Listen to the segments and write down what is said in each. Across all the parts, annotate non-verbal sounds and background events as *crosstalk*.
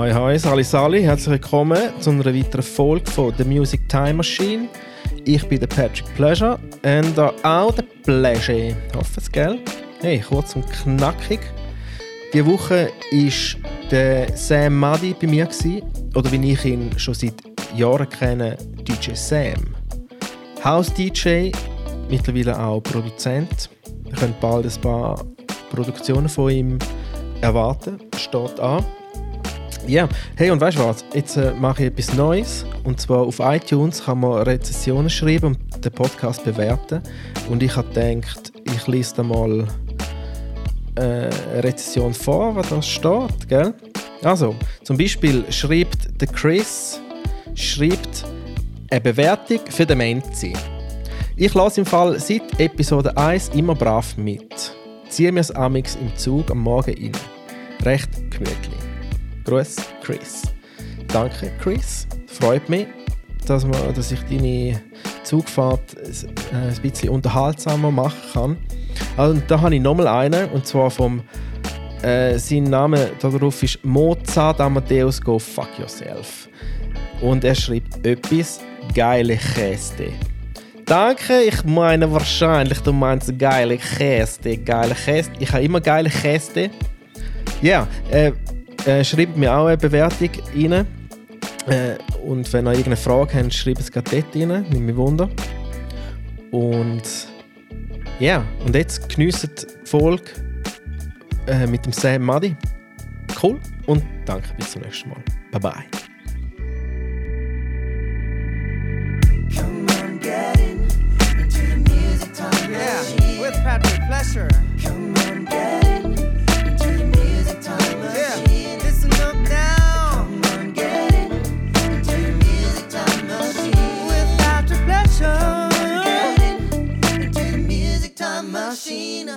Hi, hi, Sali Sali, herzlich willkommen zu einer weiteren Folge von The Music Time Machine. Ich bin der Patrick Pleasure und auch der Pleasure. Hoffe es, gell? Hey, kurz und knackig. Diese Woche war der Sam Muddy bei mir, gewesen, oder wie ich ihn schon seit Jahren kenne, DJ Sam. House-DJ, mittlerweile auch Produzent. Ihr könnt bald ein paar Produktionen von ihm erwarten. Steht an. Ja, hey und weißt du was? Jetzt äh, mache ich etwas Neues. Und zwar auf iTunes kann man Rezessionen schreiben und den Podcast bewerten. Und ich habe gedacht, ich lese da mal äh, eine Rezession vor, was da steht, gell? Also, zum Beispiel schreibt der Chris schreibt eine Bewertung für den Menzi. Ich lasse im Fall seit Episode 1 immer brav mit. Ziehe mir das Amix im Zug am Morgen rein. Recht gemütlich. Gruß, Chris. Danke, Chris. Freut mich, dass, man, dass ich deine Zugfahrt äh, ein bisschen unterhaltsamer machen kann. Also, da habe ich nochmal einen, und zwar vom. Äh, sein Name darauf ist Mozart Amadeus Go Fuck Yourself. Und er schreibt etwas geile Käste. Danke, ich meine wahrscheinlich, du meinst geile Käste, geile Käste. Ich habe immer geile Käste. Ja, yeah, äh, äh, schreibt mir auch eine Bewertung rein. Äh, und wenn ihr irgendeine Frage habt, schreibt es gerade dort rein. Nimm mich Wunder. Und ja, yeah, und jetzt geniessen die Folge äh, mit dem Sam Muddy. Cool und danke, bis zum nächsten Mal. Bye bye. Yeah, with Patrick Pleasure. Machine.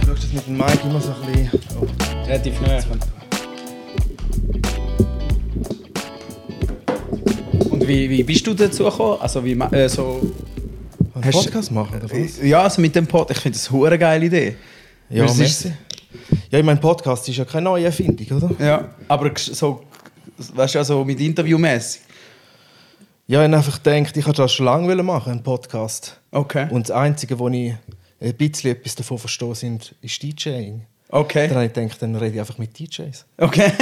Du schaust das mit dem Mike immer so ein bisschen. Oh. Relativ nah. Und wie, wie bist du dazu gekommen? Also wie äh, so... Einen Hast- Podcast machen, oder was? Ja, also mit dem Pod, ich finde das eine geile Idee. Ja, Weil es. Ja, ich meine, Podcast ist ja keine neue Erfindung, oder? Ja, aber so, weißt du, also mit Interviewmäßig. Ja, ich habe einfach gedacht, ich wollte das schon lange machen, einen Podcast. Okay. Und das Einzige, wo ich ein bisschen etwas davon verstehe, sind, ist DJing. Okay. Dann habe ich gedacht, dann rede ich einfach mit DJs. Okay.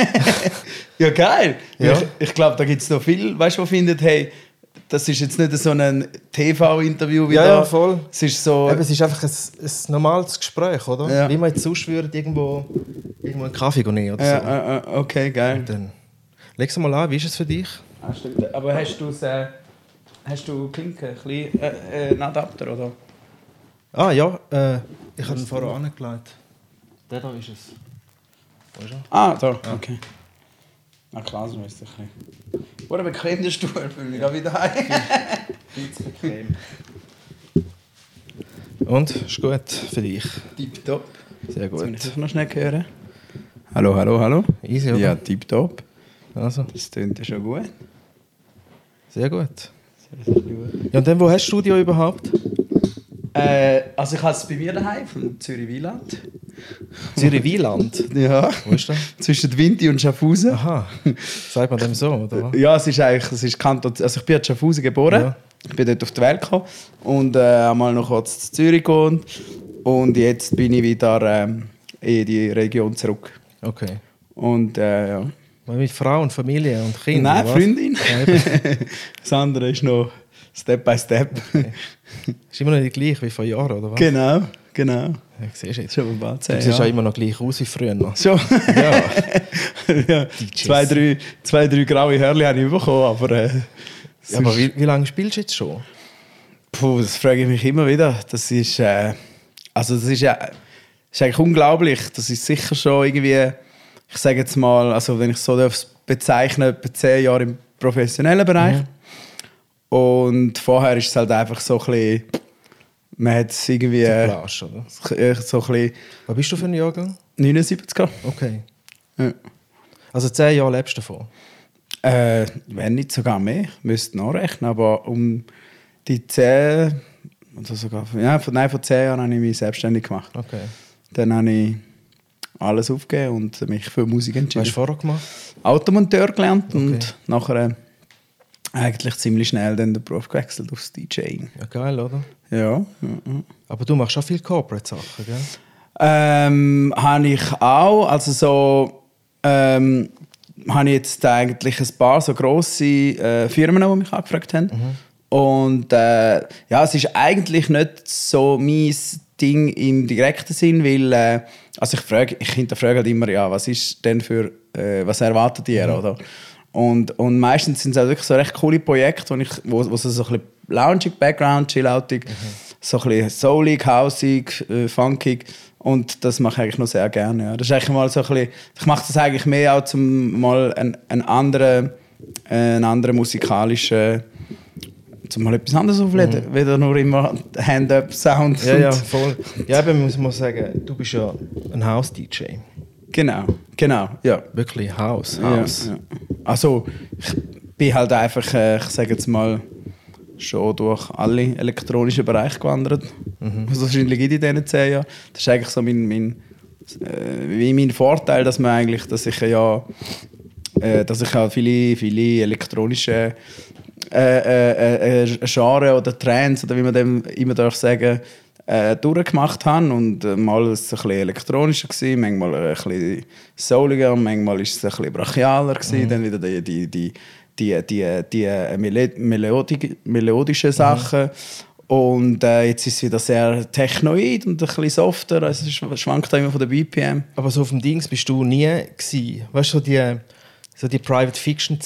*laughs* ja, geil. Ja. Ich, ich glaube, da gibt es noch viel, weißt du, die finden, hey, das ist jetzt nicht so ein TV-Interview wie Ja, da. ja, voll. Es ist so. Eben, es ist einfach ein, ein normales Gespräch, oder? Ja. Wie man jetzt sonst würde, irgendwo, irgendwo einen Kaffee nehmen oder so. ja, äh, äh, okay, geil. Dann leg's mal an, wie ist es für dich? Hast du- Aber hast du äh, hast du Klinke, ein bisschen, äh, äh, einen Adapter oder? Ah ja, äh, ich habe ihn vorher angelegt. Der da ist es. Wo ist er? Ah, da, okay. Na klar, so ist es ein bisschen. Wurde bequem der Stuhl, fühle mich gerade wieder heim. Und? Ist gut für dich? Tipptopp. Sehr Jetzt muss ich gut. noch schnell hören. Hallo, hallo, hallo. Easy, oder? Ja, tipptopp. Also, Das klingt ja schon gut. Sehr gut. Sehr, sehr gut. Ja, und dann, wo hast du Studio überhaupt? Äh, also ich habe es bei mir daheim, von Zürich Wieland. Zürich Wieland. *laughs* Ja. Wo ist das? Zwischen Winti und Schaffhausen. Aha. Sagt man dem so, oder? Ja, es ist eigentlich, es ist Kanton, also ich bin in Schaffhausen geboren. Ja. Ich bin dort auf die Welt gekommen und äh, einmal noch kurz in Zürich gewohnt. Und jetzt bin ich wieder ähm, in die Region zurück. Okay. Und äh, ja. Mit Frau und Familie und Kindern? Nein? Freundin. *laughs* Das andere ist noch Step by Step. ist immer noch nicht gleich wie vor Jahren, oder was? genau, genau. Ja, siehst du jetzt. Schon bald Du zehn siehst ja Jahre. immer noch gleich aus wie früher noch. Schon. Ja. *laughs* ja. Zwei, drei, zwei, drei graue Hörli habe ich bekommen, aber äh, ja aber wie, wie lange spielst du jetzt schon? Puh, das frage ich mich immer wieder. Das ist, äh, also das ist, ja, das ist eigentlich unglaublich. Das ist sicher schon irgendwie, ich sage jetzt mal, also wenn ich es so darf bezeichnen, etwa zehn Jahre im professionellen Bereich. Und vorher ist es halt einfach so ein bisschen, man hat es irgendwie Plage, oder? so ein bisschen Was bist du für ein Jahrgang? 79 Okay. ja. Also zehn Jahre lebst du davon? Äh, wenn nicht sogar mehr, ich müsste nachrechnen, aber um die zehn, oder sogar, ja, von, nein, vor zehn Jahren habe ich mich selbstständig gemacht. Okay. Dann habe ich alles aufgegeben und mich für Musik Was hast entschieden. du vorher gemacht? Automonteur gelernt und nachher äh, eigentlich ziemlich schnell dann den Beruf gewechselt aufs DJing. Ja, geil, oder? Ja. Aber du machst auch viel Corporate-Sachen, gell? Ähm, habe ich auch, also so ähm, habe ich jetzt eigentlich ein paar so grosse äh, Firmen, die mich angefragt haben. Und äh, ja, es ist eigentlich nicht so mein Ding im direkten Sinn, weil äh, also ich frage, ich hinterfrage halt immer, ja, was ist denn für, äh, was erwartet ihr, oder? Und, und meistens sind es auch wirklich so recht coole Projekte, wo, ich, wo, wo so, so ein bisschen loungig, Background, chilloutig, so ein bisschen soulig, hausig, äh, funkig. Und das mache ich eigentlich noch sehr gerne. Ja. Das ist eigentlich mal so ein bisschen, ich mache das eigentlich mehr auch zum mal einen, einen anderen, äh, einen anderen musikalischen, zum mal etwas anderes aufladen, mhm. wieder nur immer Hand-up-Sound. Ja, ja, voll. Ja, aber muss man sagen, du bist ja ein House-DJ. Genau, genau, ja. Wirklich House, Ja, House. ja. Also, ich bin halt einfach, äh, ich sage jetzt mal, schon durch alle elektronischen Bereiche gewandert. Was wahrscheinlich in diesen zehn Jahren. Das ist eigentlich so mein, mein, äh, wie mein Vorteil, dass man eigentlich, dass ich ja, äh, dass ich halt viele, viele elektronische äh, äh, äh, Genre oder Trends oder wie man dem immer darf sagen, äh, durchgemacht habe und äh, mal war es ein bisschen elektronischer gewesen, manchmal ein bisschen souliger, manchmal ist es ein bisschen brachialer gewesen, dann wieder die, die, die, die, die, die äh, Mele- Melodi melodischen Sachen und äh, jetzt ist es wieder sehr technoid und ein bisschen softer, also es sch- schwankt immer von der BPM. Aber so auf dem Dings bist du nie gewesen. Weißt du, so die, so die Private Fiction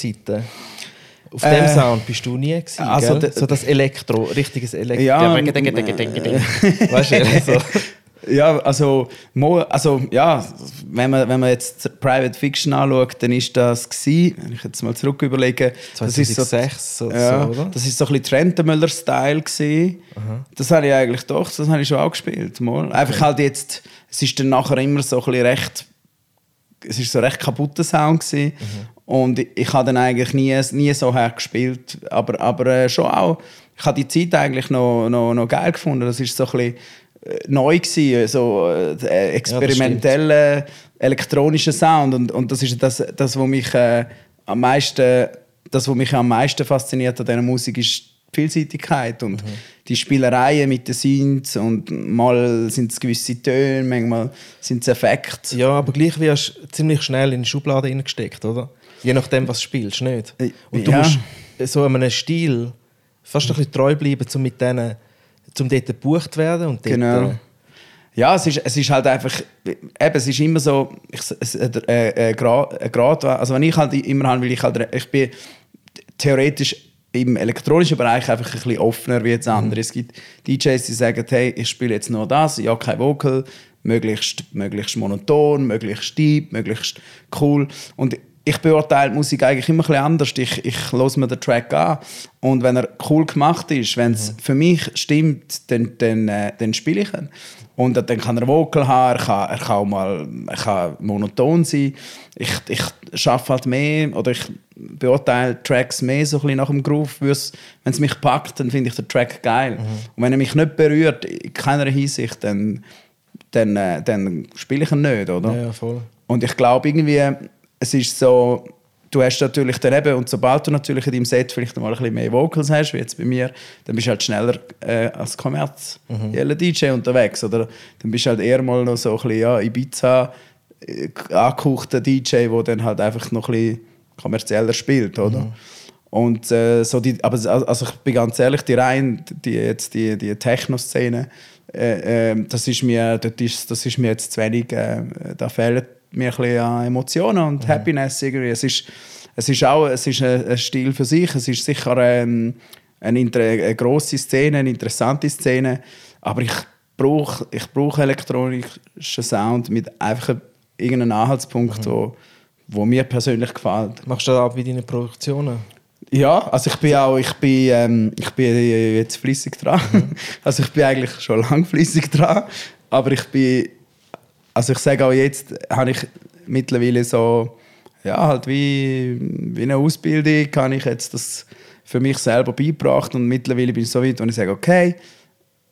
Auf dem Äh, Sound bist du nie gewesen, also gell? So das Elektro, richtiges Elektro. Ja, *laughs* weißt du, *laughs* so. Ja, also, mo, also ja, wenn man, wenn man jetzt Private Fiction anschaut, dann ist das gsi, wenn ich jetzt mal zurück überlege, das ist so, 2006, so, ja, so, oder? das ist so ein bisschen Trentemüller-Style gsi. Das habe ich eigentlich doch, das habe ich schon auch gespielt. Mal. Einfach halt jetzt, es ist dann nachher immer so ein bisschen recht, es ist so recht kaputter Sound. Mhm. Und ich, ich habe dann eigentlich nie, nie so her gespielt, aber, aber äh, schon auch, ich habe die Zeit eigentlich noch, noch, noch geil gefunden. Das ist so ein bisschen äh, neu gewesen, so äh, experimenteller elektronischer Sound und, und das ist das, das was mich äh, am meisten, das was mich am meisten fasziniert an dieser Musik ist Vielseitigkeit und die Spielereien mit den Synths und mal sind es gewisse Töne, manchmal sind es Effekte. Ja, aber gleich wirst du ziemlich schnell in die Schublade reingesteckt, oder? Je nachdem, was du spielst, nicht? Äh, Und du ja. musst so einem Stil fast ein bisschen treu bleiben, um mit denen, um dort gebucht zu werden. Und dort, Genau. äh, Ja, es ist, es ist halt einfach, eben, es ist immer so, ich, es, äh, äh, Grad, äh, Grad, also wenn ich halt immer habe, weil ich halt, ich bin theoretisch im elektronischen Bereich einfach ein bisschen offener wie jetzt andere. Es gibt DJs, die sagen, hey, ich spiele jetzt nur das, ja, kein Vocal, möglichst, möglichst monoton, möglichst deep, möglichst cool. Und ich beurteile die Musik eigentlich immer ein bisschen anders. Ich, ich höre mir den Track an und wenn er cool gemacht ist, wenn es für mich stimmt, dann, dann, äh, dann spiele ich ihn. Und dann kann er Vocal haben, er kann, er kann auch mal er kann monoton sein. Ich, ich schaffe halt mehr oder ich beurteile Tracks mehr so ein bisschen nach dem Groove. Wenn es mich packt, dann finde ich den Track geil. Und wenn er mich nicht berührt, in keiner Hinsicht, dann, dann, äh, dann spiele ich ihn nicht, oder? ja, ja, voll. Und ich glaube irgendwie, es ist so, du hast natürlich dann eben, und sobald du natürlich in deinem Set vielleicht mal ein bisschen mehr Vocals hast, wie jetzt bei mir, dann bist du halt schneller äh, als kommerzieller DJ unterwegs. Oder dann bist du halt eher mal noch so ein bisschen ja, Ibiza äh, angehauchter DJ, der dann halt einfach noch ein bisschen kommerzieller spielt, oder? Und äh, so die, aber also ich bin ganz ehrlich, die rein, die jetzt die, die Techno-Szene, äh, äh, das ist mir, das ist, das ist mir jetzt zu wenig, äh, da fehlen mir ein bisschen an Emotionen und Happiness irgendwie. Es ist, es ist auch, es ist ein, ein Stil für sich, es ist sicher ähm, eine, eine grosse Szene, eine interessante Szene, aber ich brauche ich brauch elektronischen Sound mit einfach irgendeinem Anhaltspunkt, wo, wo mir persönlich gefällt. Machst du das ab wie deine Produktionen? Ja, also ich bin auch, ich bin, ähm, ich bin jetzt flüssig dran. *laughs* Also ich bin eigentlich schon lang flüssig dran, aber ich bin, also ich sage auch jetzt, habe ich mittlerweile so, ja halt wie, wie eine Ausbildung, habe ich jetzt das für mich selber beigebracht und mittlerweile bin ich so weit, wo ich sage, okay,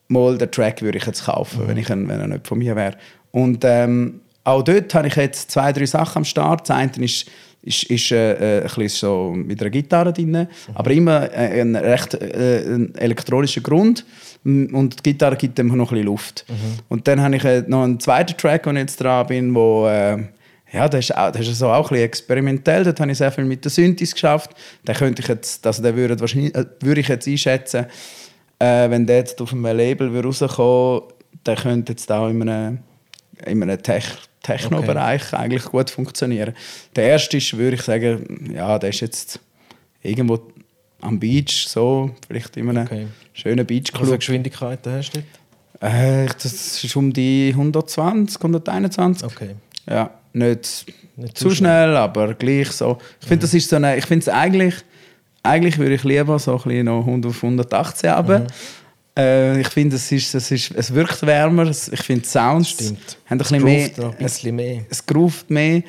mal den Track würde ich jetzt kaufen, wenn, ich, wenn er nicht von mir wäre. Und ähm, auch dort habe ich jetzt zwei, drei Sachen am Start. Das eine ist, ist, ist äh, äh, ein so mit einer Gitarre drin, aber immer äh, ein recht äh, ein elektronischer Grund. Und die Gitarre gibt dem noch ein bisschen Luft. Und dann habe ich äh, noch einen zweiten Track, wo ich jetzt dran bin, wo... Äh, ja, das ist, auch, das ist so auch ein bisschen experimentell. Dort habe ich sehr viel mit den Synthes geschafft. Den könnte ich jetzt, also den würde, wahrscheinlich, äh, würde ich jetzt einschätzen, äh, wenn der jetzt auf einem Label würde rauskommen der könnte jetzt auch in einem, in einem Tech, Techno-Bereich eigentlich gut funktionieren. Der erste ist, würde ich sagen, ja, der ist jetzt irgendwo am Beach, so, vielleicht in einem Okay. schönen Wie viele Beachclub. Geschwindigkeiten hast du dort? Äh, das ist um die 120, 121. Okay. Ja, nicht, Nicht zu zu schnell, aber gleich so. Ich finde, das ist so eine, ich finde es eigentlich, eigentlich würde ich lieber so ein bisschen noch 100 auf 118 haben. Äh, ich finde, es, ist, es, ist, es wirkt wärmer. Es- Ich finde, die Sounds Stimmt. haben ein bisschen mehr, ein bisschen mehr. es groovt mehr.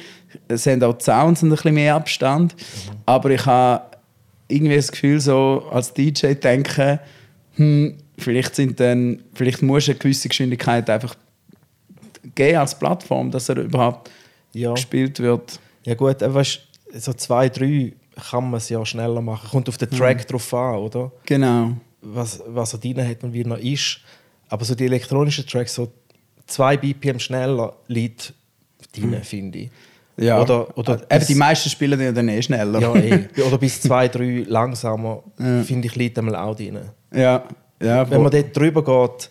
Es haben auch die Sounds ein bisschen mehr Abstand. Aber ich habe irgendwie das Gefühl, so als DJ denken, hm, vielleicht, sind dann, vielleicht muss eine gewisse Geschwindigkeit einfach geben als Plattform, dass er überhaupt Ja. gespielt wird. Ja gut, aber weißt, so zwei, drei kann man es ja schneller machen. Kommt auf den Track drauf an, oder? Genau. Was, was er drin hat und wie er ist. Aber so die elektronischen Tracks, so zwei BPM schneller liegt drin, finde ich. Ja. Oder, oder Eben, bis- die meisten spielen ja dann eh schneller. ja, eh. *laughs* Oder bis zwei, drei langsamer, finde ich, liegt einmal auch drin. ja. ja Wenn man dort drüber geht,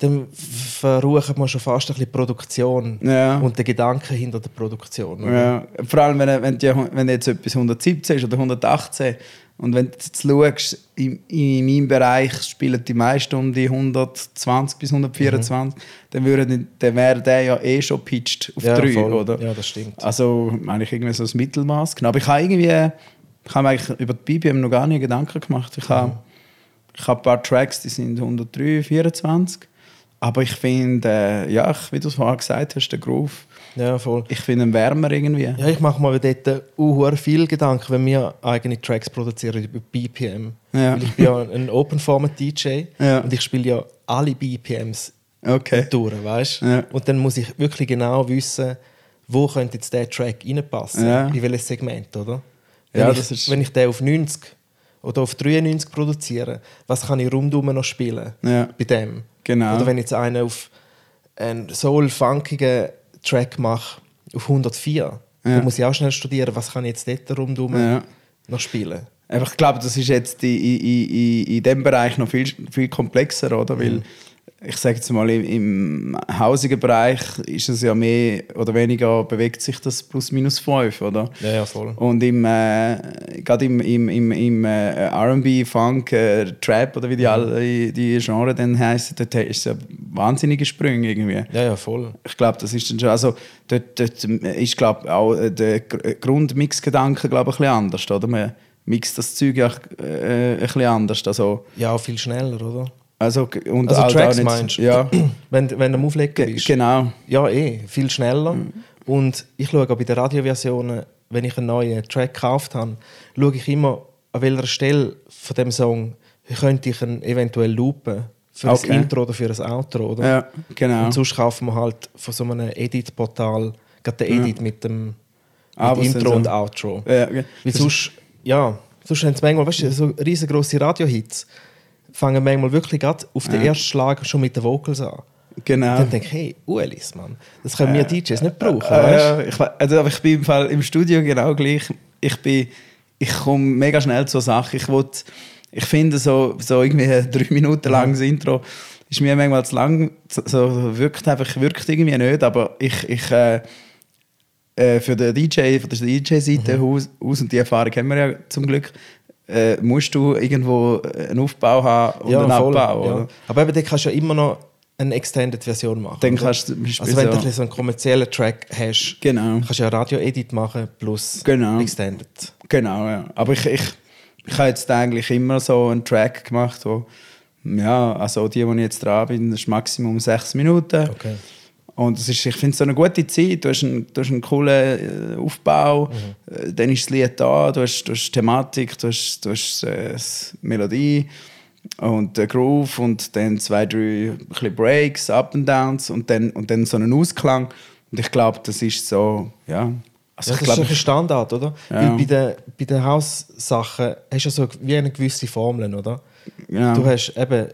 dann verrucht man schon fast ein bisschen die Produktion Ja. und den Gedanken hinter der Produktion. oder? Ja, vor allem, wenn, wenn, die, wenn jetzt etwas 117 ist oder 118 und wenn du jetzt schaust, in, in meinem Bereich spielen die meisten um die 120 bis 124, dann, würden, dann wäre der ja eh schon pitched auf Ja, 3, voll. oder? Ja, das stimmt. Also eigentlich irgendwie so das Mittelmaß. Genau. Aber ich habe irgendwie, ich habe eigentlich über die BPM noch gar nicht Gedanken gemacht. Ich habe, ich habe ein paar Tracks, die sind 103, 24. Aber ich finde, äh, ja, wie du es vorher gesagt hast, der Groove, Ja, voll. ich finde ihn wärmer irgendwie. Ja, ich mache mir dort uh, viel Gedanken, wenn wir eigene Tracks produzieren über BPM. Ja. Weil ich bin ja ein Open-Format-DJ Ja. und ich spiele ja alle BPMs Okay. durch, weißt Ja. Und dann muss ich wirklich genau wissen, wo könnte jetzt der Track reinpassen, Ja. in welches Segment, oder? Wenn, Ja, ich, ist- wenn ich den auf 90 oder auf 93 produziere, was kann ich rundum noch spielen Ja. bei dem? Genau. Oder wenn ich jetzt einen auf einen soul-funkigen Track mache, auf 104, Ja. muss ich auch schnell studieren, was kann ich jetzt dort rundum Ja. noch spielen. Aber ich glaube, das ist jetzt in, in, in, in dem Bereich noch viel, viel komplexer, oder? Mhm. Ich sage jetzt mal, im, hausigen Bereich ist es ja mehr oder weniger bewegt sich das plus minus 5, oder? Ja, ja, voll. Und im, äh, gerade im, im, im, im äh, R&B, Funk, äh, Trap oder wie Mhm. die alle die Genre dann heißen, dort ist es ja wahnsinnige Sprünge irgendwie. Ja, ja, voll. Ich glaube, das ist dann schon, also dort, dort ist glaube auch äh, der Gr- Grundmixgedanke glaube ich ein bisschen anders, oder? Man mixt das Zeug ja äh, ein bisschen anders, also Ja, auch viel schneller, oder? Also und Also da Tracks nicht- meinst du? Ja, *clears throat* Wenn, wenn du am Auflegen ge- bist. genau. Ja, eh, viel schneller. Mhm. Und ich schaue auch bei den Radioversionen, wenn ich einen neuen Track gekauft habe, schaue ich immer, an welcher Stelle von dem Song könnte ich ihn eventuell loopen. Für Okay. ein Intro oder für ein Outro, oder? Ja, genau. Und sonst kaufen wir halt von so einem Edit-Portal gerade den Edit mit dem Ah, Intro so- und Outro. Ja, okay. Weil sonst, ja, sonst haben sie manchmal, weißt du, so riesengroße Radiohits fangen manchmal wirklich gerade auf den ersten Schlag schon mit den Vocals an. Genau. Und dann denke ich, hey, Uelis, Mann, das können wir DJs nicht brauchen, Äh, ja, ich, also, aber ich bin im, Fall im Studio genau gleich. Ich bin, ich komme mega schnell zur Sache. Ich wollt, ich finde so, so irgendwie ein *laughs* drei Minuten langes Intro ist mir manchmal zu lang. So, wirkt einfach wirkt irgendwie nicht. Aber ich, ich äh, äh, für den DJ, von der DJ-Seite aus, aus und die Erfahrung haben wir ja zum Glück. Äh, musst du irgendwo einen Aufbau haben und einen voll, Abbau. ja. Aber eben, dann kannst du ja immer noch eine Extended-Version machen. Dann oder? kannst du also wenn du so- einen kommerziellen Track hast, Genau. kannst du ja Radio-Edit machen plus Genau. Extended. Genau, ja. Aber ich, ich, ich habe jetzt eigentlich immer so einen Track gemacht, wo, ja, also die, wo ich jetzt dran bin, das ist Maximum sechs Minuten. Okay. Und das ist, ich finde es so eine gute Zeit. Du hast einen, du hast einen coolen äh, Aufbau, äh, dann ist das Lied da, du hast, du hast Thematik, du hast, du hast äh, Melodie und der Groove und dann zwei, drei ein Breaks, Up and Downs und dann, und dann so einen Ausklang. Und ich glaube, das ist so, ja. Also Ja, das ist glaube, ein Standard, oder? Ja. Bei den, bei den Haussachen hast du ja so wie eine gewisse Formeln, oder? genau, Du hast eben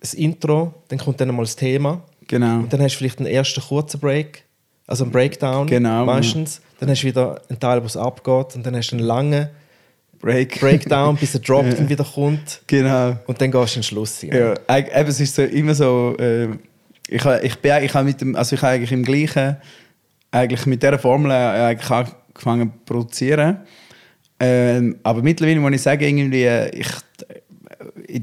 das Intro, dann kommt dann mal das Thema genau. und dann hast du vielleicht einen ersten kurzen Break, also einen Breakdown Genau. meistens. Dann hast du wieder einen Teil, wo es abgeht und dann hast du einen langen Break. Breakdown, bis der Drop *laughs* dann wieder kommt Genau. und dann gehst du in den Schluss. rein. Ja, eben, es ist so, immer so. Äh, ich, ich bin ich habe mit dem, also ich habe eigentlich im gleichen, eigentlich mit dieser Formel äh, eigentlich angefangen zu produzieren. Ähm, aber mittlerweile muss ich sagen, irgendwie, äh, ich,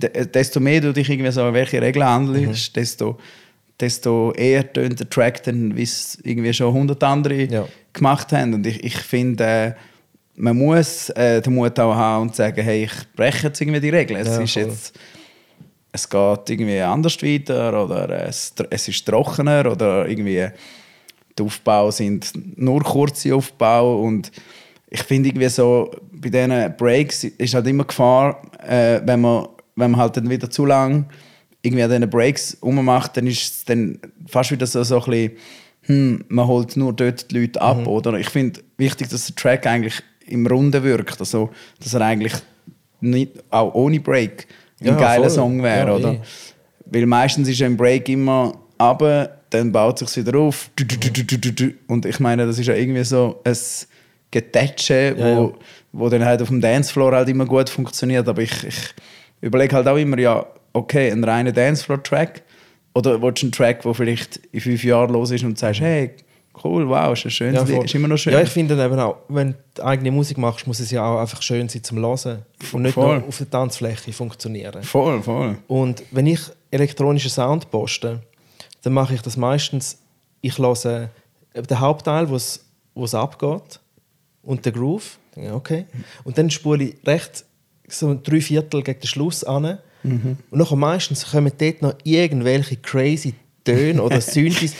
äh, desto mehr du dich irgendwie so an welche Regeln handelst, desto, desto eher tönt der Track dann, wie es irgendwie schon 100 andere Ja. gemacht haben. Und ich, ich finde, äh, man muss äh, den Mut auch haben und sagen, hey, ich breche jetzt irgendwie die Regeln. Es Ja, ist voll. jetzt es geht irgendwie anders weiter oder es, es ist trockener oder irgendwie die Aufbau sind nur kurze Aufbau und ich finde irgendwie so bei diesen Breaks ist halt immer Gefahr, äh, wenn man wenn man halt dann wieder zu lang irgendwie an diesen Breaks rummacht, dann ist es dann fast wieder so, so ein bisschen, hm, man holt nur dort die Leute ab, Mhm. oder? Ich finde wichtig, dass der Track eigentlich im Runden wirkt, also dass er eigentlich nicht, auch ohne Break ein Ja, geiler voll. Song wäre, Ja, oder? eh. Weil meistens ist ein Break immer runter, dann baut es sich wieder auf. Und ich meine, das ist ja irgendwie so ein Getätsche, wo, Ja, ja. wo dann halt auf dem Dancefloor halt immer gut funktioniert. Aber ich, ich überlege halt auch immer, ja, okay, ein reiner Dancefloor-Track oder willst du einen Track, der vielleicht in fünf Jahren los ist und du sagst, hey, cool, wow, ist ein schönes Ja, ist immer noch schön. Ja, ich finde eben auch, wenn du eigene Musik machst, muss es ja auch einfach schön sein zum Hören und nicht Voll. nur auf der Tanzfläche funktionieren. voll, voll. Und wenn ich elektronischen Sound poste, dann mache ich das meistens, ich höre den Hauptteil, wo es abgeht und den Groove, okay. Und dann spule ich recht so drei Viertel gegen den Schluss an. Mhm. Und nachher meistens kommen dort noch irgendwelche crazy Töne oder *laughs* Synthes.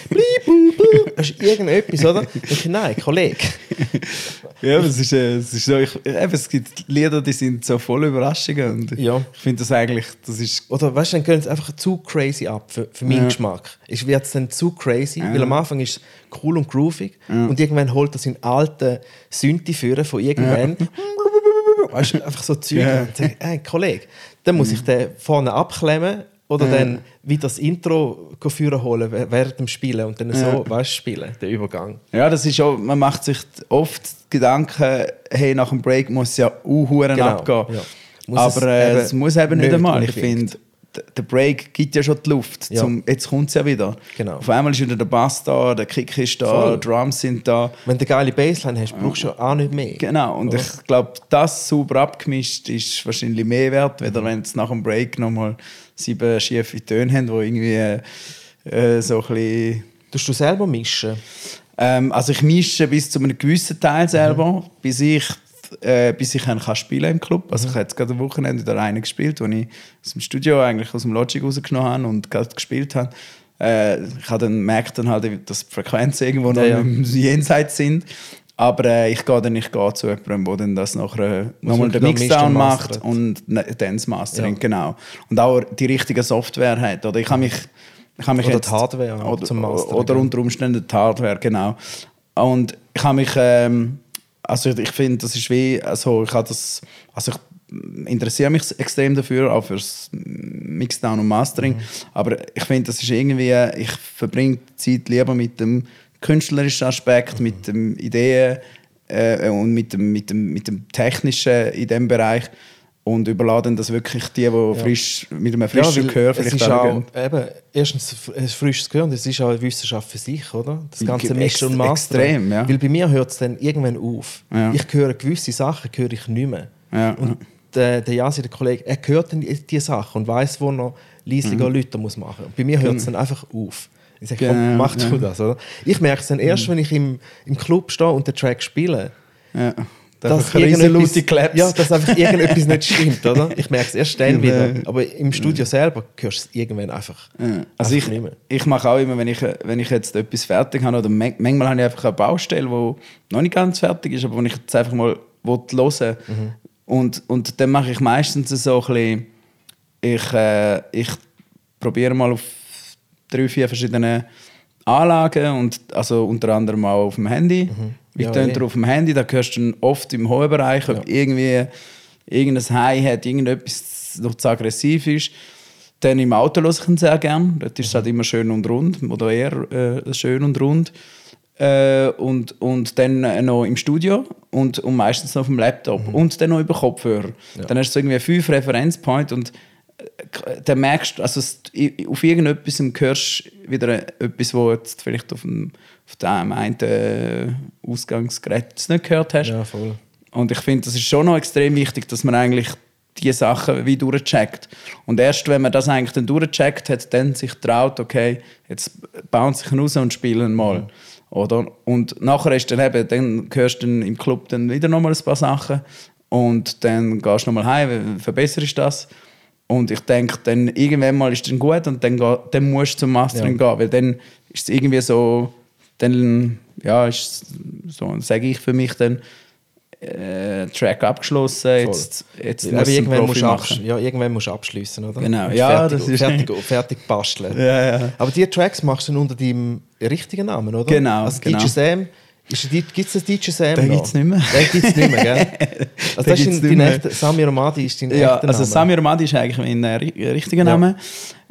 Das ist irgendetwas, oder? Ich denke, nein, Kollege. *laughs* Ja, aber es ist, äh, es ist so, ich, eben, es gibt Lieder, die sind so voll Überraschungen und Ja. ich finde das eigentlich, das ist Oder weißt du, dann gehen sie einfach zu crazy ab für, für meinen Ja. Geschmack. Es wird dann zu crazy, Ja. weil am Anfang ist es cool und groovig und irgendwann holt er seinen alten Synthi führen von irgendwann. *laughs* Weißt du, einfach so Zeug. Ja. Und sag, hey, Kollege, dann muss ich den vorne abklemmen oder dann wieder das Intro führen holen wäh- während dem Spielen und dann so, Ja. weißt spielen, den Übergang. Ja, das ist auch, man macht sich oft Gedanken, hey, nach dem Break muss es ja uhuren Genau, abgehen. ja. Aber es äh, eben es muss eben nicht einmal. Ich finde, der Break gibt ja schon die Luft. Ja. Zum, jetzt kommt es ja wieder. Genau. Auf einmal ist wieder der Bass da, der Kick ist da, Voll. Drums sind da. Wenn du eine geile Bassline hast, brauchst du ja auch nicht mehr. Genau, und Oder? ich glaube, das sauber abgemischt ist wahrscheinlich mehr wert, weder wenn es nach dem Break nochmal sieben schiefe Töne haben, die irgendwie äh, so ein bisschen Tust du selber mischen? Ähm, also ich mische bis zu einem gewissen Teil selber, bis ich, äh, bis ich kann spielen im Club. Also ich habe jetzt gerade am Wochenende wieder einen gespielt, den ich aus dem Studio eigentlich aus dem Logic rausgenommen habe und gerade gespielt habe. Äh, ich habe dann merkt dann halt, dass die Frequenzen irgendwo noch Ja, ja. im Jenseits sind. Aber äh, ich gehe dann ich gehe zu jemandem, der dann das nachher äh, nochmal den Mixdown macht und ne- Dance Mastering, Ja. genau. Und auch die richtige Software hat. Oder ich habe mich, ich habe mich Oder jetzt, die Hardware oder, zum Mastern, Oder unter Umständen die Hardware, genau. Und ich habe mich, ähm, also ich finde, das ist wie, also ich habe das, also ich interessiere mich extrem dafür, auch fürs Mixdown und Mastering, Mhm. aber ich finde, das ist irgendwie, ich verbringe die Zeit lieber mit dem künstlerischen Aspekt, Mhm. mit dem Ideen äh, und mit dem, mit, dem, mit dem Technischen in diesem Bereich und überladen das wirklich die, die frisch, mit einem frischen weil Gehör es vielleicht ist auch eben, erstens ein frisches Gehör und es ist auch eine Wissenschaft für sich, oder? Das ganze Mischen und Mastern. extrem, ja. Weil bei mir hört es dann irgendwann auf. Ja. Ich höre gewisse Sachen höre ich nicht mehr. Ja. Und der, der Jasi, der Kollege, er hört dann die, die Sachen und weiß, wo er leisiger mhm. Leute muss machen. Und bei mir hört es dann einfach auf. Ich sage, komm, Genau, mach du ja. Mhm. das, oder? Ich merke es dann erst, wenn ich im, im Club stehe und den Track spiele. Ja. Dass irgendetwas-. Ja, dass einfach irgendetwas nicht *laughs* stimmt, oder? Ich merke es erst dann wieder. Aber im Studio selber hörst du es irgendwann einfach, Ja. Also einfach ich, nicht mehr. ich mache auch immer, wenn ich, wenn ich jetzt etwas fertig habe, oder man- manchmal habe ich einfach eine Baustelle, die noch nicht ganz fertig ist, aber wo ich jetzt einfach mal hören Mhm. und, und dann mache ich meistens so ein bisschen, ich, äh, ich probiere mal auf drei, vier verschiedene Anlagen und also unter anderem auch auf dem Handy. Wie Ja, tönt eh. auf dem Handy? Da hörst du oft im hohen Bereich, ob irgendwie irgendein High hat, irgendetwas noch zu aggressiv ist. Dann im Auto höre ich ihn sehr gern. Dort ist es halt immer schön und rund oder eher äh, schön und rund. Äh, und, und dann äh, noch im Studio und, und meistens noch auf dem Laptop und dann noch über Kopfhörer. Dann hast du irgendwie fünf Referenzpoints und äh, dann merkst du, also auf irgendetwas hörst du wieder etwas, wo jetzt vielleicht auf dem, auf dem einen äh, Ausgangsgerät es nicht gehört hast. Ja, voll. Und ich finde, das ist schon noch extrem wichtig, dass man eigentlich die Sachen wie durchcheckt. Und erst wenn man das eigentlich dann durchcheckt hat, dann sich traut, okay, jetzt bounce ich ihn raus und spiele ihn mal. Oder? Und nachher ist dann eben, dann hörst du dann im Club dann wieder nochmal ein paar Sachen und dann gehst du nochmal heim, verbesserst das. Und ich denke, dann irgendwann mal ist es dann gut und dann, dann musst du zum Mastering gehen, weil dann ist es irgendwie so, dann, ja, ist es so, sage ich für mich dann, äh, Track abgeschlossen, jetzt, jetzt Aber muss es irgendwann musst, du absch ja, irgendwann musst du abschließen, oder? Genau. Und Ja, fertig, das ist- fertig, fertig basteln. *laughs* Ja, ja. Aber die Tracks machst du dann unter deinem richtigen Namen, oder? Genau, Also genau. DJ Sam, gibt es das DJ Sam Den noch? gibt's nicht mehr. Den gibt es nicht mehr, gell? *laughs* Also das ist dein echter, Samir Omadi ist dein Ja, echter also Name. Samir Madi ist eigentlich mein äh, ri- richtiger Name.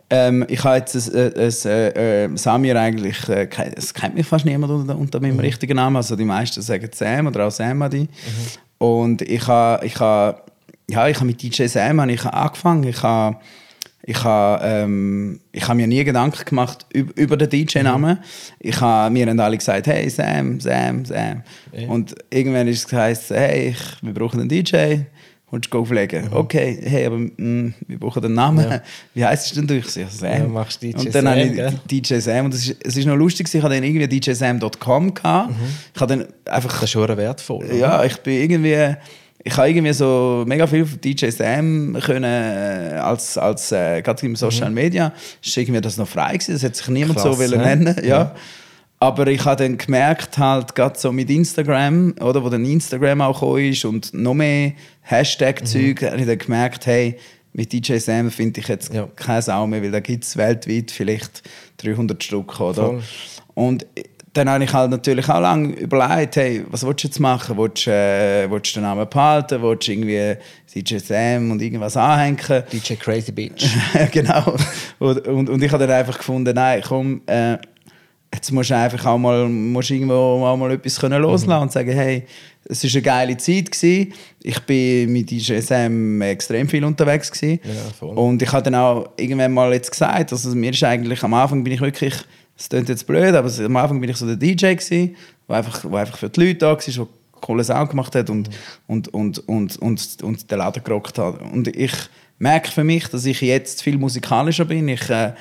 Ähm, ich habe jetzt ein, ein, ein, äh, Samir eigentlich, äh, es kennt mich fast niemand unter, unter Mhm. meinem richtigen Namen. Also die meisten sagen Sam oder auch Sam Madi. Und ich habe, ich habe, ja, ich habe mit DJ Sam habe ich angefangen. Ich habe, ich habe, ähm, ich habe mir nie Gedanken gemacht über, über den DJ-Namen. Ich habe mir haben alle gesagt, hey Sam, Sam, Sam. Und irgendwann ist es geheißen, hey, ich, wir brauchen einen DJ. Willst du auflegen? Okay, hey, aber mm, wir brauchen einen Namen. Wie heisst es denn du? Ich sage, Sam. Ja, machst DJ und dann Sam, habe ich? DJ Sam. Und es ist, es ist noch lustig, ich hatte dann irgendwie djsam.com. gehabt. Ich habe dann einfach Das ist schon wertvoll. oder? ja, ich bin irgendwie, ich habe irgendwie so mega viel von DJ Sam können äh, als, als äh, gerade im Social Media, ist irgendwie das noch frei gewesen, das hat sich niemand so wollen hä? nennen, ja. Aber ich habe dann gemerkt, halt, gerade so mit Instagram, oder, wo dann Instagram auch gekommen ist und noch mehr Hashtag-Zeug, habe ich dann gemerkt, hey, mit DJ Sam finde ich jetzt Ja. keine Sau mehr, weil da gibt es weltweit vielleicht 300 Stück, oder? Voll. Und dann habe ich halt natürlich auch lange überlegt, hey, was willst du jetzt machen? Willst du, äh, willst du den Namen behalten? Willst du irgendwie DJ Sam und irgendwas anhängen? DJ Crazy Bitch. *laughs* genau. Und, und, und ich habe dann einfach gefunden, nein, komm, äh, jetzt musst du einfach auch mal, musst irgendwo auch mal etwas können loslassen und sagen, hey, es war eine geile Zeit. Gewesen. Ich bin mit DJ Sam extrem viel unterwegs. Gewesen. Ja. Und ich habe dann auch irgendwann mal jetzt gesagt, also mir ist eigentlich, am Anfang bin ich wirklich, es klingt jetzt blöd, aber am Anfang bin ich so der DJ gewesen, der einfach, wo einfach für die Leute da war, der coole Sound gemacht hat und, und, und, und, und, und den Laden gerockt hat. Und ich merke für mich, dass ich jetzt viel musikalischer bin. Ich, äh,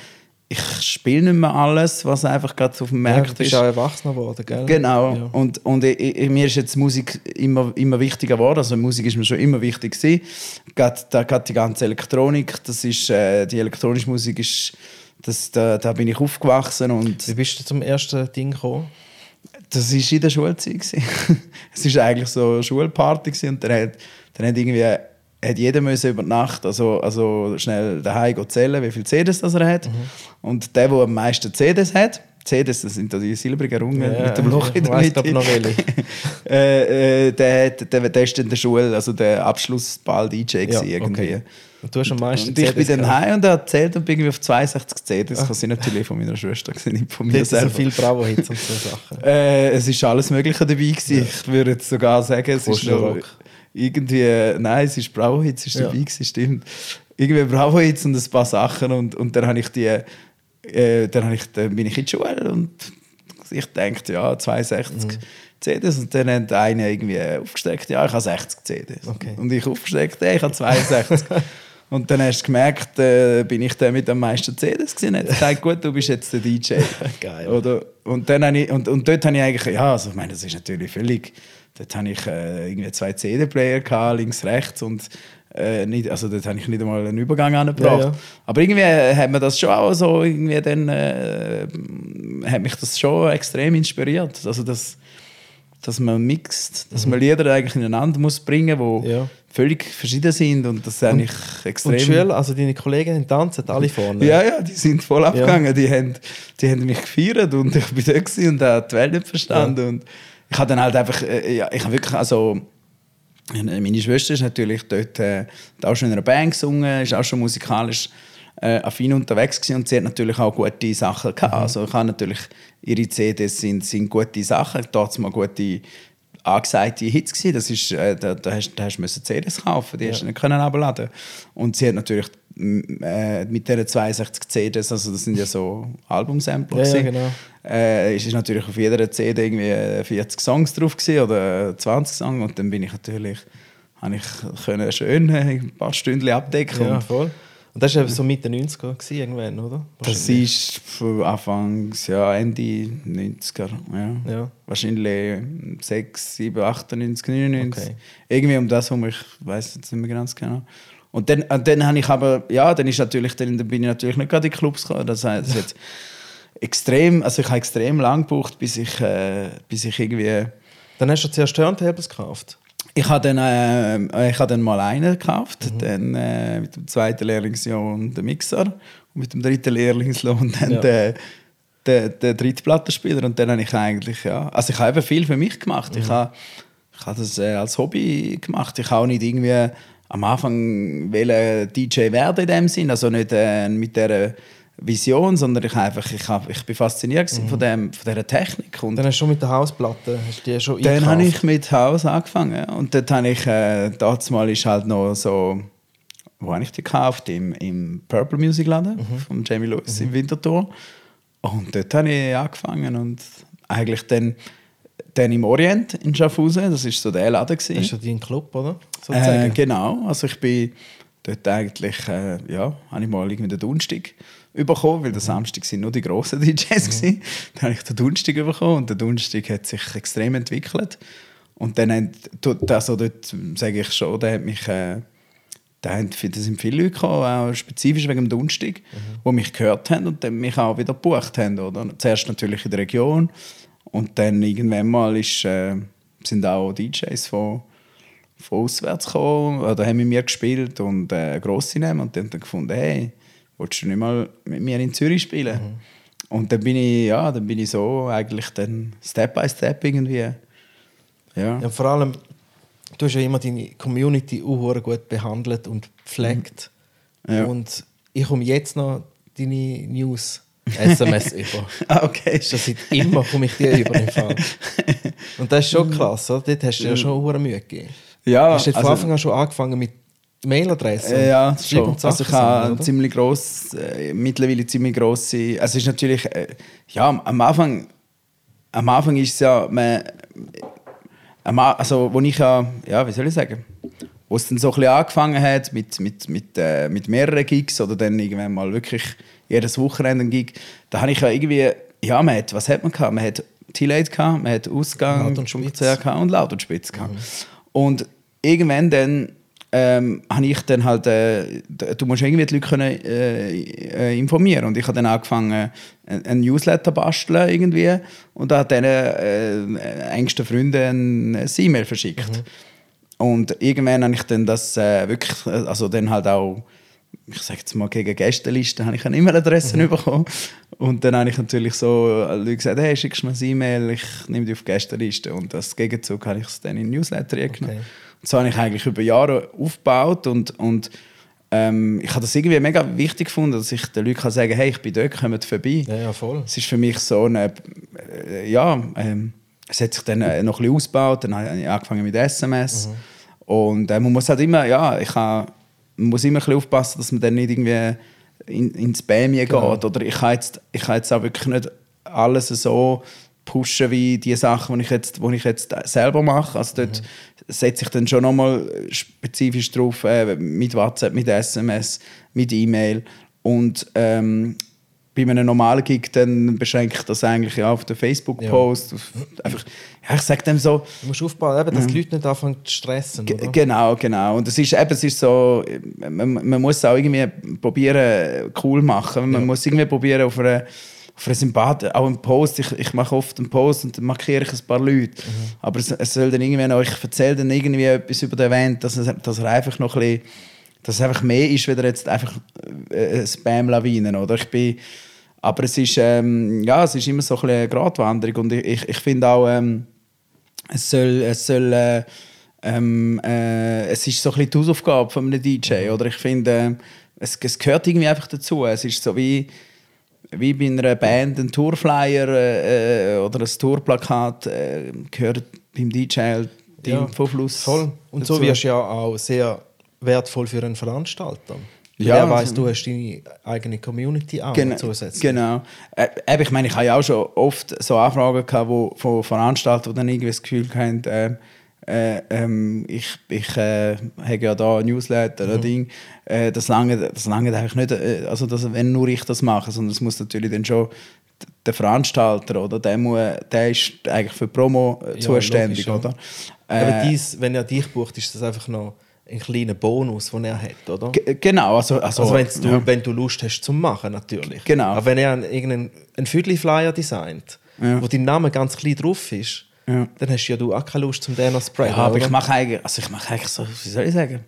ich spiele nicht mehr alles, was einfach gerade auf dem Ja, Markt du bist ist. auch erwachsener geworden, gell? Genau. Ja. Und, und ich, ich, mir ist jetzt Musik immer, immer wichtiger geworden. Also Musik ist mir schon immer wichtig gewesen. Gerade, da, gerade die ganze Elektronik, das ist, äh, die elektronische Musik ist, das, da, da bin ich aufgewachsen und Wie bist du zum ersten Ding gekommen? das war in der Schulzeit. *laughs* es war eigentlich so eine Schulparty und dann hat, dann hat irgendwie hat jeder müssen über die Nacht also, also schnell daheim zählen, wie viele CDs das er hat. Und der, der am meisten CDs hat, CDs, das sind da die silbrigen Rungen Ja, mit dem Loch in der weiss Mitte. noch *laughs* äh, äh, der, hat- der, der ist in der Schule, also der Abschlussball DJ Ja, irgendwie. okay. Und du hast am meisten Und ich bin CDs dann gehabt. heim und er hat erzählt und bin irgendwie auf 62 CDs. Das sind natürlich von meiner Schwester, nicht von mir selber. viel Bravo-Hits und so Sachen. Äh, es ist alles Mögliche dabei gewesen. Ich würde jetzt sogar sagen, es ist noch Rock. Irgendwie, nein, es ist Bravo Hits ist Ja. dabei gewesen, stimmt. Irgendwie Bravo Hits und ein paar Sachen und, und dann habe ich die, äh, dann, ich, dann bin ich in die Schule und ich dachte, ja, 62 Mhm. CDs und dann hat einer irgendwie aufgesteckt, ja, ich habe 60 CDs. Okay. Und ich aufgesteckt, hey, ich habe 62. *laughs* Und dann hast du gemerkt, äh, bin ich der mit am meisten CDs gewesen. Hat gesagt, gut, du bist jetzt der DJ. *laughs* Geil. Oder, und, dann ich, und, und dort habe ich eigentlich, ja, also ich meine, das ist natürlich völlig, dort habe ich äh, irgendwie zwei CD-Player links, rechts und äh, nicht, also dort habe ich nicht einmal einen Übergang angebracht. Ja, ja. Aber irgendwie äh, hat mir das schon auch so, irgendwie dann, äh, hat mich das schon extrem inspiriert. Also das, dass man mixt, dass man Lieder eigentlich ineinander muss bringen, wo Ja. völlig verschieden sind und das eigentlich extrem... Und die Schüler, also deine Kolleginnen tanzen alle vorne? Ja, ja, die sind voll abgegangen. Die, haben, die haben mich gefeiert und *laughs* ich bin da und habe die Welt nicht verstanden. Und ich habe dann halt einfach, äh, ja, ich habe wirklich, also meine Schwester ist natürlich dort äh, hat auch schon in einer Band gesungen, ist auch schon musikalisch äh, affin unterwegs gewesen und sie hat natürlich auch gute Sachen gehabt. Also ich habe natürlich, ihre CDs sind, sind gute Sachen, dort mal gute angesagte Hits gewesen. Das ist, äh, da, da hast, da hast du müssen CDs kaufen, die hast du nicht können abladen. Und sie hat natürlich äh, mit diesen 62 CDs, also das sind ja so Albumsampler, Ja, ja, genau. äh, ist natürlich auf jeder CD irgendwie äh, 40 Songs drauf gewesen, oder 20 Songs und dann bin ich natürlich habe ich können schön äh, ein paar Stunden abdecken Ja, und voll. Und das war eben so Mitte 90er gewesen, irgendwann, oder? das ist von Anfangs, ja, Ende 90er, ja. Ja. Wahrscheinlich 6, 7, 98, 99. Okay. Irgendwie um das herum, ich weiß jetzt nicht mehr ganz genau. Und dann, und dann habe ich aber, ja, dann ist natürlich, dann bin ich natürlich nicht gerade in die Clubs gekommen. Das heißt, hat extrem, also ich habe extrem lang gebraucht, bis ich, äh, bis ich irgendwie Dann hast du zuerst Turntables gekauft. Ich habe dann, äh, ich habe dann mal einen gekauft, Mhm. dann äh, mit dem zweiten Lehrlingslohn den Mixer und mit dem dritten Lehrlingslohn dann Ja. den, den, den dritten Plattenspieler und dann habe ich eigentlich, ja, also ich habe eben viel für mich gemacht. Mhm. Ich habe, ich habe das äh, als Hobby gemacht. Ich habe auch nicht irgendwie am Anfang wollen DJ werden in dem Sinn, also nicht äh, mit der Vision, sondern ich einfach, ich, habe, ich bin fasziniert gewesen von, dem, von dieser Technik und Mhm. Dann hast du schon mit der Hausplatte, hast du die schon dann habe ich mit Haus angefangen. ja. Und dort habe ich, äh, damals mal ist halt noch so, wo habe ich die gekauft? Im, im Purple Music Laden Mhm. von Jamie Lewis im Winterthur. Und dort habe ich angefangen und eigentlich dann, dann im Orient in Schaffhausen, das ist so der Laden Das ist gewesen. ja dein Club, oder? Äh, Sozusagen. genau, also ich bin dort eigentlich, äh, ja, habe ich mal irgendwie den Donnerstag bekommen, weil der Samstag sind nur die grossen *laughs* DJs gewesen. Dann habe ich den Donnerstag bekommen und der Donnerstag hat sich extrem entwickelt. Und dann, haben- also dort sage ich schon, der hat mich, äh, da da sind viele Leute gekommen, auch spezifisch wegen dem Donnerstag, die mich gehört haben und dann mich auch wieder gebucht haben. Oder? Zuerst natürlich in der Region und dann irgendwann mal ist, äh, sind auch DJs von, von auswärts gekommen oder haben mit mir gespielt und äh, grosse nehmen und dann, dann gefunden, hey, willst du nicht mal mit mir in Zürich spielen? Und dann bin ich, ja, dann bin ich so eigentlich dann Step by Step irgendwie, ja. Ja, vor allem, du hast ja immer deine Community auch gut behandelt und gepflegt. Ja. Und ich komme jetzt noch deine News, SMS *laughs* über. Ah, okay. Das ist ja seit immer komme ich dir über den Fall. *laughs* Und das ist schon krass, oder? Dort hast du ja schon hure Mühe gegeben. Ja, hast du von also- Anfang an schon angefangen mit Mailadresse? Äh, ja, schon. Also ich habe ziemlich gross, äh, mittlerweile ziemlich grosse. Also es ist natürlich, äh, ja, am Anfang, am Anfang ist es ja, man, also wo ich ja, ja, wie soll ich sagen, wo es dann so ein bisschen angefangen hat mit, mit, mit, äh, mit mehreren Gigs oder dann irgendwann mal wirklich jedes Wochenende ein Gig, da habe ich ja irgendwie, ja, man hat, was hat man gehabt? Man hat T-Late gehabt, man hat Ausgang Laut und Spitz. Und Laut und Spitz gehabt. Und irgendwann dann ähm, habe ich dann halt, äh, du musst irgendwie die Leute können, äh, äh, informieren. Und ich habe dann angefangen, ein, ein Newsletter basteln irgendwie. Und da hat dann äh, engsten Freunden ein E-Mail verschickt. Und irgendwann habe ich dann das äh, wirklich, äh, also dann halt auch, ich sage jetzt mal gegen Gästelisten, habe ich eine E-Mail-Adresse bekommen. Und dann habe ich natürlich so äh, Leute gesagt, hey, schickst du mir ein E-Mail, ich nehme dich auf die Gästeliste. Und als Gegenzug habe ich es dann in den Newsletter genommen. Okay. Und so habe ich eigentlich über Jahre aufgebaut und, und ähm, ich habe das irgendwie mega wichtig gefunden, dass ich den Leuten kann sagen hey, ich bin dort, kommt vorbei. Ja, ja, voll. Es ist für mich so eine, äh, ja, ähm, es hat sich dann äh, noch ein bisschen ausgebaut, dann habe ich angefangen mit SMS und äh, man muss halt immer, ja, ich habe, man muss immer ein bisschen aufpassen, dass man dann nicht irgendwie in, ins Spam geht. Oder ich kann jetzt, ich kann jetzt auch wirklich nicht alles so pushen wie die Sachen, die ich jetzt, die ich jetzt selber mache. Also dort setze ich dann schon nochmal spezifisch drauf, äh, mit WhatsApp, mit SMS, mit E-Mail. Und ähm, bei einem normalen Gig dann beschränke ich das eigentlich ja auf den Facebook-Post. Einfach, ja, ich sage dem so, Du musst aufbauen, eben, dass die Leute nicht anfangen zu stressen. Oder? Genau, genau. Und es ist, eben, es ist so, man, man muss es auch irgendwie probieren, cool machen. Man muss irgendwie probieren, auf einer, auf einer Sympathie, auch im Post, ich, ich mache oft einen Post und dann markiere ich ein paar Leute. Aber es, es soll dann irgendwie noch, ich erzähle dann irgendwie etwas über den Event, dass, dass er einfach noch ein bisschen, dass es einfach mehr ist, wieder jetzt einfach äh, Spam-Lawinen, oder? Ich bin, aber es ist, ähm, ja, es ist immer so ein bisschen eine Gratwanderung und ich, ich, finde auch, ähm, es soll, es soll äh, ähm, äh, es ist so ein bisschen die Hausaufgabe von einem DJ, oder? Ich finde, äh, es, es gehört irgendwie einfach dazu. Es ist so wie, wie bei einer Band ein Tourflyer äh, oder ein Tourplakat äh, gehört beim DJ halt Ja, Infofluss Voll. Und so dazu. wirst du ja auch sehr wertvoll für einen Veranstalter. Ja, Ja, Wer weiss, also- du hast deine eigene Community auch Genau, zusätzlich. genau. Äh, ich meine, ich habe ja auch schon oft so Anfragen gehabt, wo, von Veranstaltern, die dann irgendwie das Gefühl haben, äh, äh, ähm, ich, ich äh, habe ja da ein Newsletter, Mhm. ein Ding, äh, das lange das lange eigentlich nicht, äh, also das, wenn nur ich das mache, sondern es muss natürlich dann schon der Veranstalter oder der, muss, der ist eigentlich für Promo äh, Ja, zuständig, logisch, ja. oder? Aber Äh, dies, wenn er dich bucht, ist das einfach noch ein kleiner Bonus, den er hat, oder? ge- genau, also, also, Also wenn's du, ja. wenn du Lust hast zum Machen, natürlich. Genau. Aber wenn er einen, einen Viertel-Flyer designt, Ja. wo dein Name ganz klein drauf ist, Ja. dann hast ja du auch keine Lust, zum den noch zu sprayen, Ja, aber oder? ich mache eigentlich, also ich mache eigentlich so, wie soll ich sagen?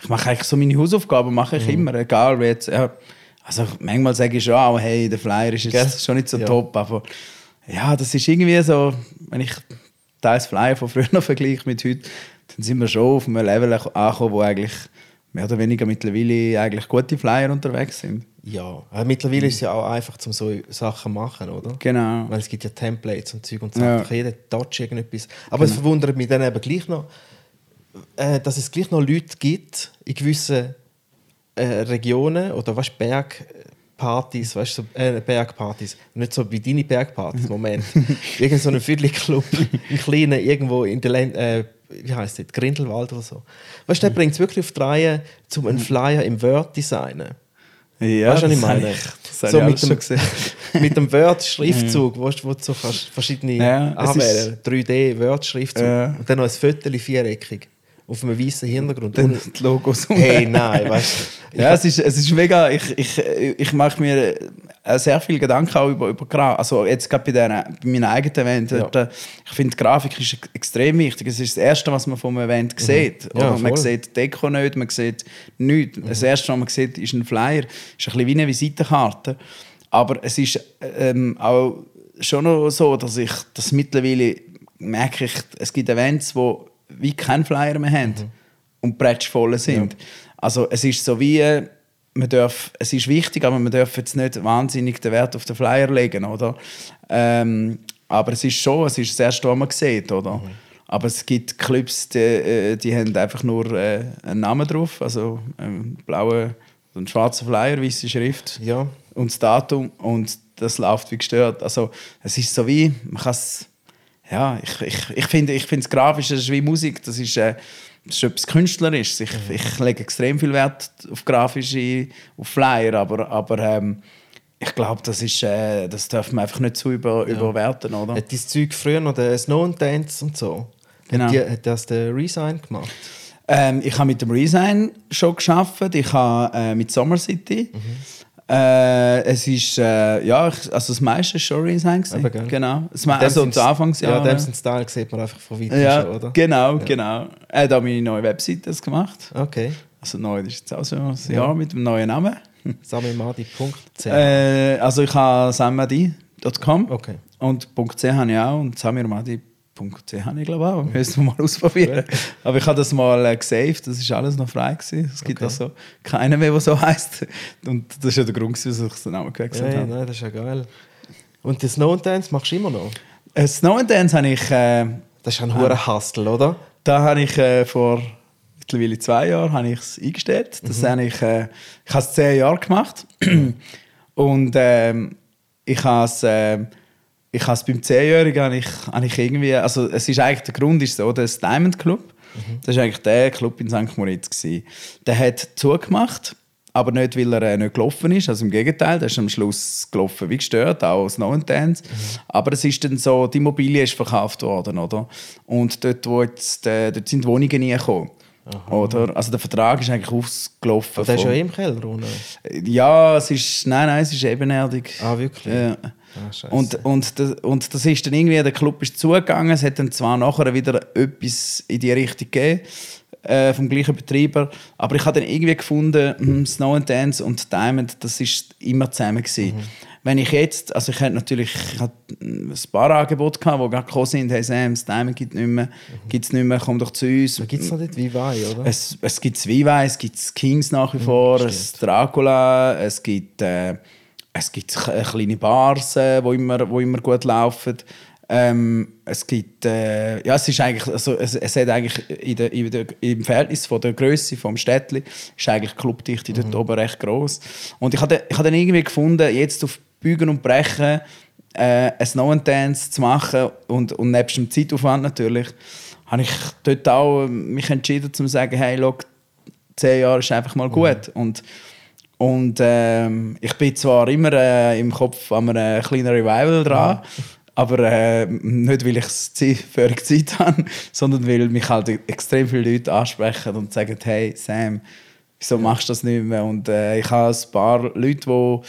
Ich mache eigentlich so meine Hausaufgaben, mache Mhm. ich immer, egal wie jetzt. Ja, also manchmal sage ich schon auch, hey, der Flyer ist jetzt Gell? schon nicht so top, aber ja, das ist irgendwie so, wenn ich das Flyer von früher vergleiche mit heute, dann sind wir schon auf einem Level angekommen, wo eigentlich mehr oder weniger mittlerweile eigentlich gute Flyer unterwegs sind. Ja, aber mittlerweile ist es ja auch einfach, um so Sachen zu machen, oder? Genau. Weil es gibt ja Templates und Zeug und Ja. Sachen. Jeder touch irgendetwas. Aber es verwundert mich dann eben gleich noch, äh, dass es gleich noch Leute gibt in gewissen äh, Regionen oder weißt, Bergpartys, weißt, so, äh, Bergpartys. Nicht so wie deine Bergpartys, Moment. *laughs* Irgend so ein Viertelclub, ein kleiner, irgendwo in der Länd äh, wie heißt das, Grindelwald oder so. Weißt du, der bringt es wirklich auf die Reihe, um einen Flyer im Word designen. Ja, weißt du, was ich meine? ich- so ich mit dem, *laughs* mit dem Word-Schriftzug, wo, wo du so kannst verschiedene Ja, anwählen 3D-Word-Schriftzug. Ja. Und dann noch ein Viertel viereckig. Auf einem weißen Hintergrund. Dann Und, die Logos hey, nein, weißt du. *laughs* Ja, es ist, es ist mega. Ich, ich, ich mache mir sehr viel Gedanken auch über, über Grafik. Also jetzt gerade bei, bei meinem eigenen Event. Ja. äh, Ich finde, Grafik ist extrem wichtig. Es ist das Erste, was man vom Event sieht. Mhm. Ja, Oder man voll. sieht Deko nicht, man sieht nichts. Mhm. Das Erste, was man sieht, ist ein Flyer. ist ein bisschen wie eine Visitenkarte. Aber es ist ähm, auch schon noch so, dass ich das mittlerweile merke, ich, es gibt Events, wo wie kein Flyer mehr haben Mhm. und prätschvoll sind. Also es ist so wie, äh, man darf, es ist wichtig, aber man darf jetzt nicht wahnsinnig den Wert auf den Flyer legen, oder? Ähm, aber es ist schon, es ist das erste, was man sieht, oder? Aber es gibt Clubs, die, äh, die haben einfach nur äh, einen Namen drauf, also einen blauen, einen schwarzen Flyer, weiße Schrift Ja. und das Datum und das läuft wie gestört. Also es ist so wie, man kann es, ja, ich, ich, ich finde ich finde es grafisch, das ist wie Musik, das ist, äh, das ist etwas Künstlerisches. Ich, ich lege extrem viel Wert auf grafische, auf Flyer, aber, aber ähm, ich glaube, das, ist, äh, das darf man einfach nicht zu über, überwerten, oder? Hat dein Zeug früher noch den Snow and Dance und so? Genau. Hat, die, hat das der Resign gemacht? Ähm, ich habe mit dem Resign schon geschafft. Ich habe äh, mit Summer City. Äh, es ist äh, ja, ich, also das meiste ist schon gell? Genau. Das me also zu Anfangsjahren. Ja, dem sind Style sieht man einfach von weitem ja, schon, oder? genau, genau. Er hat auch meine neue Webseite das gemacht. Okay. Also neu, das ist jetzt auch so ein Jahr mit dem neuen Namen. *laughs* samimadi.ch Äh, also ich habe samadi.com Okay. und .ch habe ich auch und samirmadi.ch habe ich glaube auch. Müssen wir mal *laughs* ausprobieren. Aber ich habe das mal äh, gesaved, das ist alles noch frei gewesen. Es gibt Okay. also keinen mehr, der so heißt. Und das ist ja der Grund, wieso ich den Namen gewechselt Ja, habe. nein, das ist ja geil. Und den Snow and Dance machst du immer noch? Äh, Snow and Dance habe ich, äh, Das ist ein hoher Hustle, oder? da habe ich äh, vor mittlerweile zwei Jahren habe ich es eingestellt. Das Mhm. habe ich, äh, ich habe es zehn Jahre gemacht. *clears throat* Und ähm, ich habe es, äh, ich habe es beim Zehnjährigen habe ich, habe ich irgendwie, also es ist eigentlich, der Grund ist so, das Diamond Club, Mhm. das ist eigentlich der Club in St. Moritz gewesen. Der hat zugemacht, aber nicht, weil er äh, nicht gelaufen ist, also im Gegenteil, der ist am Schluss gelaufen wie gestört, auch Snow and Dance. Aber es ist dann so, die Immobilie ist verkauft worden, oder? Und dort, wo jetzt, äh, dort sind Wohnungen reingekommen. Oder? Also der Vertrag ist eigentlich ausgelaufen. Aber der ist ja im Keller unten. ja, es ist. Nein, nein, es ist ebenerdig. Ah, wirklich? Ja. Ah, scheisse. Und, und, das, und das ist dann irgendwie, der Club ist zugegangen, es hat dann zwar nachher wieder etwas in die Richtung gegeben, äh, vom gleichen Betreiber, aber ich habe dann irgendwie gefunden, hm, Snow and Dance und Diamond, das ist immer zusammen gewesen. Wenn ich jetzt, also ich hatte natürlich ich hatte ein paar Angebote, gehabt, die gerade gekommen sind, hey Sam, das Diamond gibt es nicht mehr, gibt's nicht mehr, komm doch zu uns. Da gibt es noch nicht wie Wein, oder? Es, es gibt Zwiebeln, es gibt Kings nach wie vor, es Dracula, es gibt, äh, es gibt äh, kleine Bars, äh, wo, immer, wo immer gut laufen. Ähm, es gibt, äh, ja, es ist eigentlich, also es, es hat eigentlich in der, in der, im Verhältnis von der Größe vom Städtli ist eigentlich Clubdichte dort oben recht groß. Und ich habe ich habe dann irgendwie gefunden, jetzt auf Bügen und Brechen äh, ein Snow and Dance zu machen und, und nebst dem Zeitaufwand natürlich, habe ich dort auch mich entschieden, zu sagen, hey, schau, zehn Jahre ist einfach mal gut. Und, und ähm, ich bin zwar immer äh, im Kopf an einem kleinen Revival dran, aber äh, nicht, weil ich es für Zeit habe, sondern weil mich halt extrem viele Leute ansprechen und sagen, hey Sam, wieso machst du das nicht mehr? Und äh, ich habe ein paar Leute, die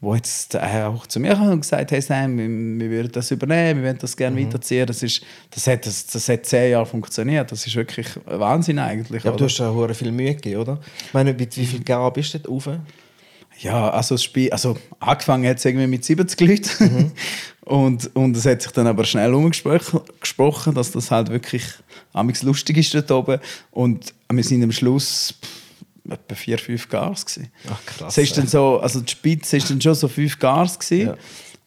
wo jetzt äh, auch zu mir kamen und gesagt hey Sam, wir, wir würden das übernehmen, wir wollen das gerne weiterziehen. Das, ist, das, hat, das, das hat zehn Jahre funktioniert. Das ist wirklich Wahnsinn eigentlich. Ja, aber du hast ja hure viel Mühe gegeben, oder? Ich meine, mit wie viel Geld bist du dort rauf? Ja, also das Spiel, also angefangen hat es irgendwie mit 70 Leuten *laughs* und, und es hat sich dann aber schnell umgesprochen, gesprochen, dass das halt wirklich amigs lustig ist dort oben und wir sind am Schluss pff, etwa vier, fünf Gars gewesen. Ach, krass, Es ist dann so, also die Spitze ist dann schon so fünf Gars gewesen. Ja.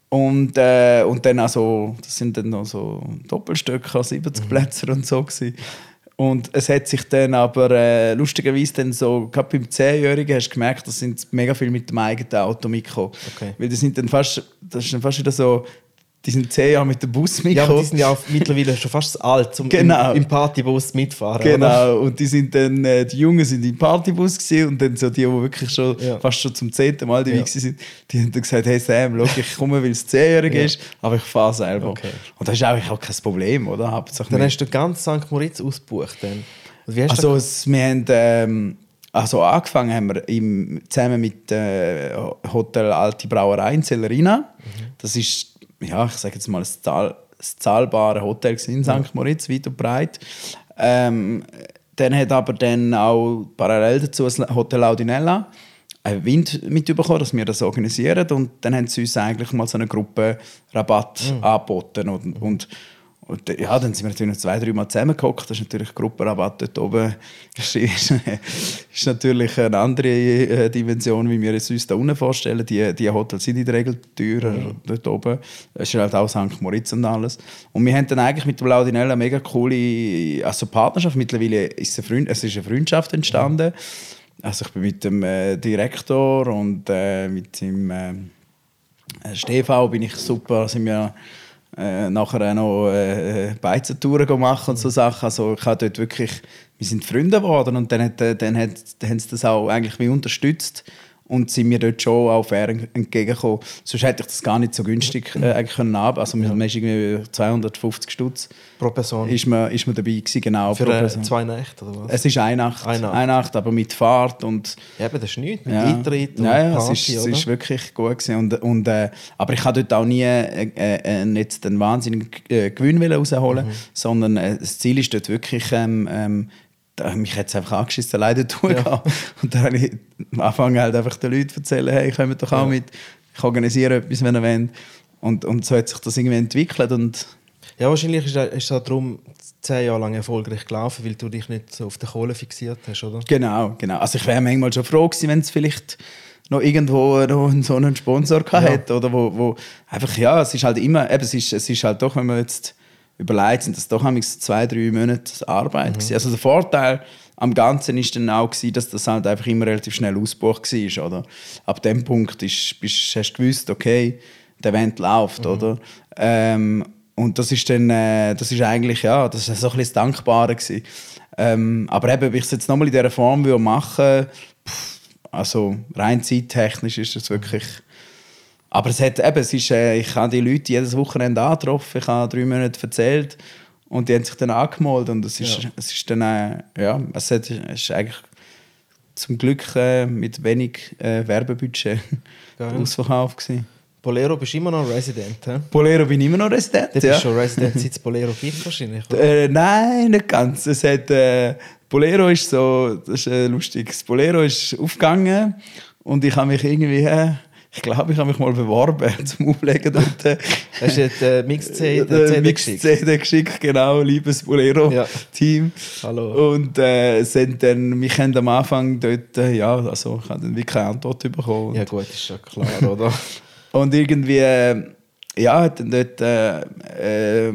Und, äh, und dann also, das sind dann noch so Doppelstöcke, 70 Mhm. Plätze und so gewesen. Und es hat sich dann aber äh, lustigerweise dann so, gerade beim 10-Jährigen hast du gemerkt, da sind mega viel mit dem eigenen Auto mitgekommen. Okay. Weil die sind dann fast, das ist dann fast wieder so, die sind 10 Jahre mit dem Bus Ja, aber mitgekommen. die sind ja auch mittlerweile schon fast alt, um Genau. im, im Partybus mitfahren. Oder? Genau, und die sind dann, äh, die Jungen sind im Partybus gewesen, und dann so die, die wirklich schon Ja. fast schon zum zehnten Mal dabei Ja. sind, die haben dann gesagt, hey Sam, schau, ich komme, weil es zehnjährig Ja. ist, aber ich fahre selber. Okay. Und das ist eigentlich auch kein Problem, oder? Hauptsache Dann hast du ganz St. Moritz ausgebucht. Dann. Und wie hast also es, wir haben, ähm, also angefangen haben wir im, zusammen mit äh, Hotel Alte Brauerei in Celerina. Das ist, ja, ich sage jetzt mal, ein, Zahl, ein zahlbares Hotel in St. Moritz, weit und breit. Ähm, dann hat aber dann auch parallel dazu das Hotel Audinella einen Wind mitbekommen, dass wir das organisieren und dann haben sie uns eigentlich mal so einen Gruppenrabatt angeboten und, und und äh, ja, dann sind wir natürlich noch zwei, drei Mal zusammengehockt. Das ist natürlich Gruppenrabatt dort oben. *laughs* ist, ist, ist natürlich eine andere äh, Dimension, wie wir es uns da unten vorstellen. Die, die Hotels sind in der Regel teurer dort oben. Es ist halt auch St. Moritz und alles. Und wir haben dann eigentlich mit dem Laudinella eine mega coole also Partnerschaft. Mittlerweile ist eine, Freund, es ist eine Freundschaft entstanden. Also ich bin mit dem äh, Direktor und äh, mit dem äh, Stefan bin ich super, sind wir äh, nachher auch noch äh, Beizentouren gemacht und so Sachen. Also ich habe dort wirklich, wir sind Freunde geworden und dann, hat, äh, dann, hat, dann haben sie das auch eigentlich wie unterstützt und sind mir dort schon auch fair ent- entgegengekommen. Sonst hätte ich das gar nicht so günstig äh, eigentlich können haben. Also man ist irgendwie 250 Stutz pro Person? ist man, ist man dabei gewesen, genau. für pro äh, zwei Nächte oder was? Es ist eine Nacht, Eine Nacht. eine Nacht, aber mit Fahrt und ja, eben, das ist nichts. Mit ja. Eintritt und ja, ja, Party, es, ist, es ist wirklich gut gewesen. Und, und, äh, aber ich habe dort auch nie äh, äh, jetzt einen wahnsinnigen äh, Gewinn rausholen, Mhm. sondern äh, das Ziel ist dort wirklich, ähm, ähm, da, mich hat es einfach angeschissen, leider tun Ja. Und dann habe ich am Anfang halt einfach den Leuten erzählen, hey, kommt doch auch Ja. mit, ich organisiere etwas, wenn ihr wollt. Und, und so hat sich das irgendwie entwickelt und Ja, wahrscheinlich ist es ist darum zehn Jahre lang erfolgreich gelaufen, weil du dich nicht so auf der Kohle fixiert hast, oder? Genau, genau. Also ich wäre manchmal schon froh gewesen, wenn es vielleicht noch irgendwo noch einen- so einen Sponsor gehabt Ja. hätte oder wo, wo einfach ja, es ist halt immer, eben, es ist, es ist halt doch, wenn man jetzt überlegt, sind das doch zwei, drei Monate Arbeit gewesen. Also der Vorteil am Ganzen ist dann auch gewesen, dass das halt einfach immer relativ schnell ausgebucht war, oder? Ab dem Punkt ist, bist, hast du gewusst, okay, der Event läuft, oder? Ähm, und das ist dann, äh, das ist eigentlich, ja, das ist so ein bisschen das Dankbare gewesen. Ähm, aber eben, ob ich es jetzt nochmal in dieser Form würde machen pff, also rein zeittechnisch ist es wirklich... Aber es hat eben, es ist, äh, ich habe die Leute jedes Wochenende angetroffen, ich habe drei Monate erzählt Und die haben sich dann angemeldet und es ist, Ja. es ist dann, äh, ja, es, hat, es ist eigentlich zum Glück äh, mit wenig äh, Werbebudget *laughs* Geil. ausverkauft gewesen. Bolero bist immer noch Resident, hä? Bolero bin immer noch Resident, Du bist ja. schon Resident, seit Bolero gibt wahrscheinlich, oder? Äh, nein, nicht ganz. Es hat, äh, Bolero ist so, das ist äh, lustig. Das Bolero ist aufgegangen und ich habe mich irgendwie, äh, ich glaube, ich habe mich mal beworben *laughs* zum Auflegen dort. äh, Hast du den Mix-CD äh, Mix geschickt? Geschickt, genau, liebes Ja. Bolero-Team. Hallo. Und äh, sind dann, mich haben am Anfang dort, äh, ja, also ich habe dann wirklich keine Antwort bekommen. Ja gut, ist ja klar, oder? *laughs* Und irgendwie, äh, ja, dann dort, äh, äh,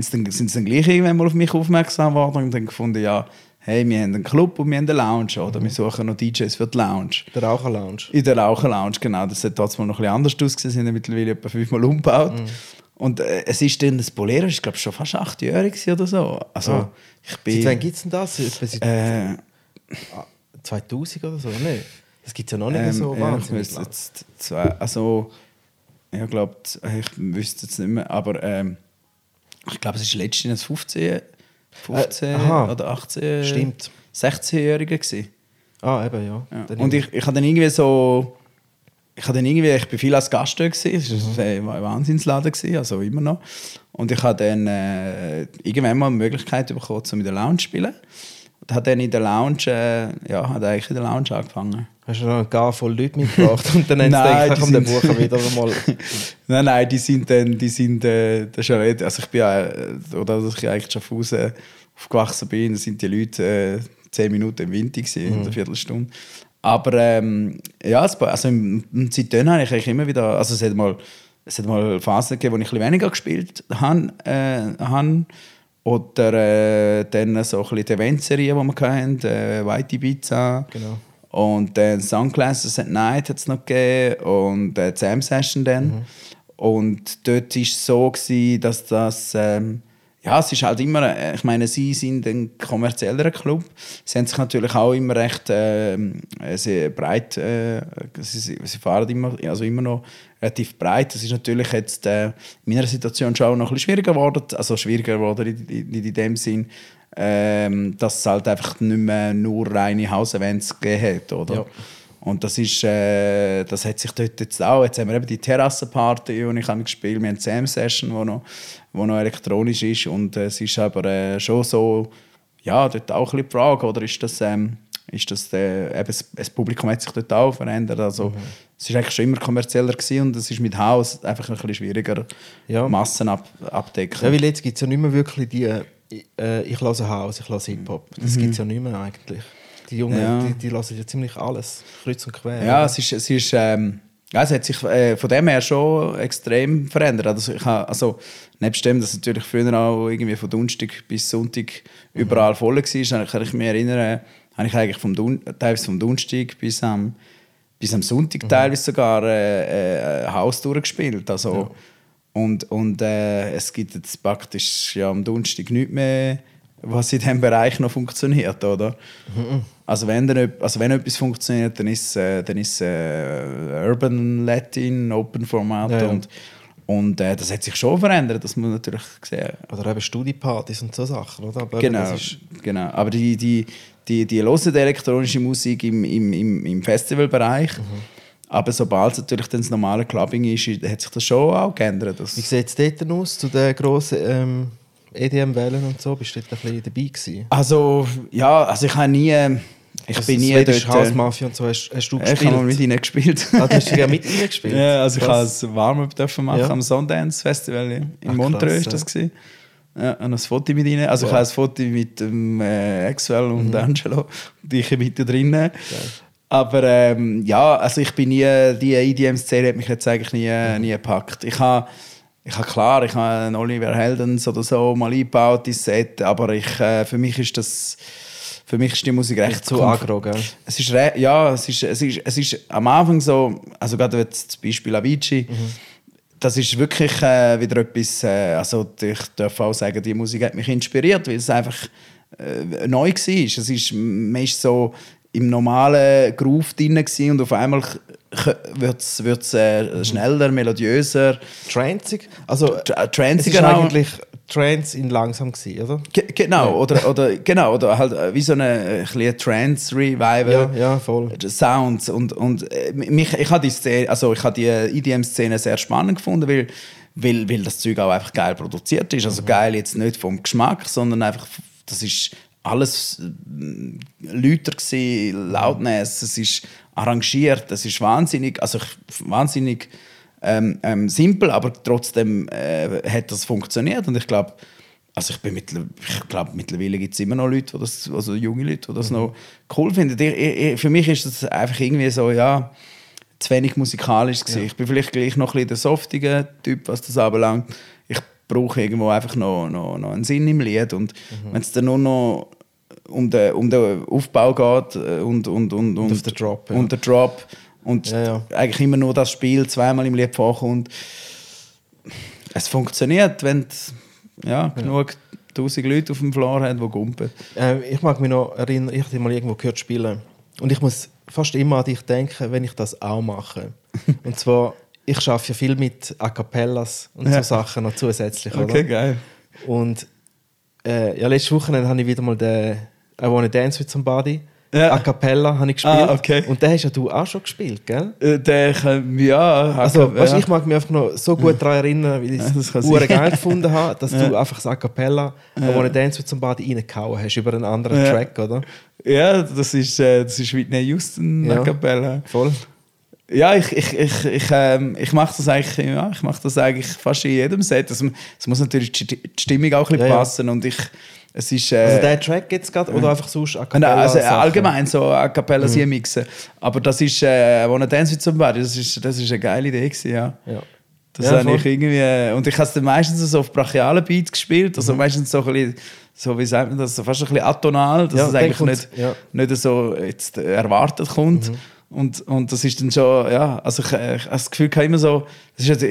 sind sie dann gleich irgendwann mal auf mich aufmerksam geworden und dann gefunden, ja, hey, wir haben einen Club und wir haben eine Lounge, oder wir suchen noch DJs für die Lounge. Der Raucher-Lounge. In der Raucher-Lounge, genau. Das hat trotzdem noch ein bisschen anders ausgesehen, sind ja mittlerweile etwa fünfmal umgebaut. Und äh, es ist dann, das Bolero ist glaube ich schon fast achtjährig oder so. Also, Ah. ich bin... Seit wann gibt es denn das? Äh, 2000 oder so? Nein. Das gibt es ja noch nicht Ähm, so ja, ich wahnsinnig lang. jetzt zwei, also ich glaube, ich wüsste jetzt nicht mehr, aber ähm, ich glaube, es war letztens 15, 15 Äh, oder 18, Stimmt. 16-Jährige gewesen. Ah, eben, ja. Ja. Und ich, ich habe dann irgendwie so, ich dann irgendwie, ich bin viel als Gast gewesen, es war ein Wahnsinnsladen gewesen, also immer noch. Und ich habe dann äh, irgendwann mal die Möglichkeit bekommen, um in der Lounge zu spielen. Und habe dann in der Lounge, äh, ja, hat eigentlich in der Lounge angefangen. Hast du noch einen gar voll Leute mitgebracht und dann haben sie *laughs* Nein, gedacht, den Buchen wieder mal. *laughs* Nein, nein, die sind dann, die sind, äh, das ist ja nicht, also ich bin ja, äh, oder dass ich eigentlich Schaffhausen aufgewachsen bin, da sind die Leute äh, zehn Minuten im Winter gewesen, in einer Viertelstunde. Aber ähm, ja, also seitdem habe ich eigentlich immer wieder, also es hat mal, es hat mal Phasen gegeben, wo ich ein bisschen weniger gespielt habe, äh, habe. oder äh, dann so ein bisschen die Eventserie, die wir hatten, äh, White Ibiza. Genau. Und dann Sunglasses at Night hat es noch gegeben und äh, die Jam Session dann. Und dort war es so, gewesen, dass das. Ähm, ja, es ist halt immer. äh, Ich meine, sie sind ein kommerzieller Club. Sie haben sich natürlich auch immer recht äh, sehr breit. Äh, sie, sie sie fahren immer, also immer noch relativ breit. Das ist natürlich jetzt äh, in meiner Situation schon auch noch ein bisschen schwieriger geworden. Also schwieriger geworden in, in, in dem Sinn, ähm, dass es halt einfach nicht mehr nur reine Hausevents gegeben hat, oder? Ja. Und das ist, äh, das hat sich dort jetzt auch, jetzt haben wir eben die Terrassenparty, die ich habe gespielt, wir haben die Jam-Session, die noch, wo noch elektronisch ist und äh, es ist aber äh, schon so, ja, dort auch ein bisschen die Frage, oder ist das, ähm, ist das äh, eben, das, das Publikum hat sich dort auch verändert, also Mhm. es ist eigentlich schon immer kommerzieller gewesen und es ist mit Haus einfach ein bisschen schwieriger, Ja. Massen ab, abdecken. Ja, weil jetzt gibt es ja nicht mehr wirklich die, äh, ich höre House, ich höre Hip-Hop. Das gibt es ja nicht mehr eigentlich. Die Jungen, Mhm. Ja. die, die hören ja ziemlich alles, kreuz und quer. Ja, es ist, es ist ähm, ja, es hat sich äh, von dem her schon extrem verändert. Also, ich habe, also nebst dem, dass natürlich früher auch irgendwie von Donnerstag bis Sonntag überall voll war, kann ich mich erinnern, habe ich eigentlich vom Dun teilweise vom Donnerstag bis am, bis am Sonntag teilweise sogar äh, äh, Haus durchgespielt. Also, Und, und äh, es gibt jetzt praktisch ja, am Donnerstag nichts mehr, was in diesem Bereich noch funktioniert, oder? Also wenn, dann, also wenn etwas funktioniert, dann ist äh, dann ist äh, Urban Latin, Open Format Ja, ja. und, und äh, das hat sich schon verändert, das muss man natürlich sehen. Oder eben Studiepartys und so Sachen, oder? Aber Genau, genau. Aber die, die, die, die hören die elektronische Musik im, im, im, im Festivalbereich. Mhm. Aber sobald es natürlich dann das normale Clubbing ist, hat sich das schon auch geändert. Wie sieht es dort aus, zu den grossen ähm, EDM-Wellen und so? Bist du dort ein bisschen dabei gewesen? also, ja, also ich habe nie... Ich Also bin nie dort... Äh, Mafia und so hast, hast du Ich habe mal mit gespielt? ihnen gespielt. Ah, du hast sogar mit ihnen gespielt? *laughs* Ja, also ich habe ein Warm-up dürfen machen Ja. am Sundance Festival in Ach, Montreux krass, ist das ja. gewesen. Ja, und ein Foto mit ihnen. Also ich Wow. habe ein Foto mit dem äh, Axwell und Mhm. Angelo und ich mit da drinnen. Aber ähm, ja, also ich bin nie, die EDM-Szene hat mich jetzt eigentlich nie, Mhm. nie gepackt. Ich habe ich habe klar, ich habe einen Oliver Heldens oder so mal eingebaut ins Set, aber ich, äh, für mich ist das, für mich ist die Musik recht zu aggro, gell? es ist, ja, es ist, es, ist, es ist am Anfang so, also gerade jetzt zum Beispiel Avicii, das ist wirklich äh, wieder etwas, äh, also ich darf auch sagen, die Musik hat mich inspiriert, weil es einfach äh, neu war. Es ist, man ist so im normalen Groove drin gewesen und auf einmal wird es äh, schneller, melodiöser, Transig? Also, Tra- es ist transiger auch. eigentlich Trance in langsam gewesen, oder? Ge genau, oder, oder, genau, oder halt äh, wie so eine, äh, ein Trance-Revival. Ja, ja, voll. Sounds und, und äh, mich, ich habe die Szene, also ich habe die EDM-Szene sehr spannend gefunden, weil, weil, weil das Zeug auch einfach geil produziert ist. Also geil jetzt nicht vom Geschmack, sondern einfach, das ist alles äh, lauter gsi, Loudness, es ist arrangiert, es ist wahnsinnig, also wahnsinnig ähm, ähm, simpel, aber trotzdem äh, hat das funktioniert und ich glaube, also ich bin mittler, ich glaube mittlerweile gibt es immer noch Leute, das, also junge Leute, die das Mhm. noch cool finden. Ich, ich, für mich ist das einfach irgendwie so, ja, zu wenig musikalisch gewesen. Ich bin vielleicht gleich noch ein bisschen der softige Typ, was das anbelangt. Ich brauche irgendwo einfach noch, noch, noch einen Sinn im Lied und Mhm. wenn es dann nur noch um den, um den Aufbau geht äh, und, und, und, und, auf den Drop, ja. und den Drop und Ja, ja. eigentlich immer nur das Spiel zweimal im Lied vorkommt. Es funktioniert, wenn ja, genug tausend Leute auf dem Floor haben, die gumpen. Ähm, ich mag mich noch erinnern, ich habe mal irgendwo gehört spielen. Und ich muss fast immer an dich denken, wenn ich das auch mache. *laughs* und zwar, ich arbeite ja viel mit A Cappellas und so Sachen noch zusätzlich. Okay, Oder? geil. Und äh, ja, letzte Woche habe ich wieder mal den I Wanna Dance with Somebody. Ja. A Cappella habe ich gespielt. Ah, okay. Und den hast ja du auch schon gespielt, gell? Äh, Der ja, Also, ja. weißt, ich mag mich einfach noch so gut daran erinnern, wie ich Ja, das es hure sein. geil gefunden habe, dass *laughs* Ja. du einfach das A Cappella I Wanna Dance with Somebody reingehauen hast über einen anderen Ja. Track, oder? Ja, das ist, äh, das ist Whitney Houston Ja. a cappella. Voll. Ja, ich, ich, ich, ich, ähm, ich mache das eigentlich, ja, ich mache das eigentlich fast in jedem Set. Es muss natürlich die Sti- die Stimmung auch ein bisschen Ja, ja. passen und ich, es ist... Äh, Also der Track jetzt gerade oder einfach sonst A Nein, Cappella? also Sachen? allgemein so a cappella mhm. mixen. Aber das ist, äh, «Wanna Dance with Somebody», das ist, das ist eine geile Idee gewesen, ja. Ja. Das Ja, habe voll. ich irgendwie... äh, Und ich habe es dann meistens so auf brachialen Beats gespielt, Mhm. also meistens so ein bisschen, so wie sagt man das, so fast ein bisschen atonal, dass Ja, es eigentlich nicht, ja. Mhm. nicht so jetzt erwartet kommt. Und, und das ist dann schon, ja, also ich, äh, ich habe das Gefühl, ich immer so, das ist jetzt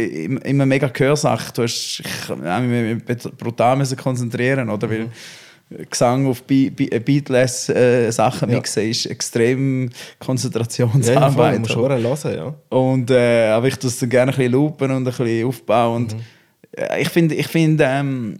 immer, mega Gehörsache. Du hast, ich habe mich brutal müssen konzentrieren, oder? Weil Gesang auf Be Be Beatless äh, Sachen Ja. mixen ist extrem Ja, ja, Konzentrationsarbeit. du musst schon hören, ja. Und äh, aber ich das dann gerne ein bisschen loopen und ein bisschen aufbauen. Und äh, ich finde, ich finde, ähm,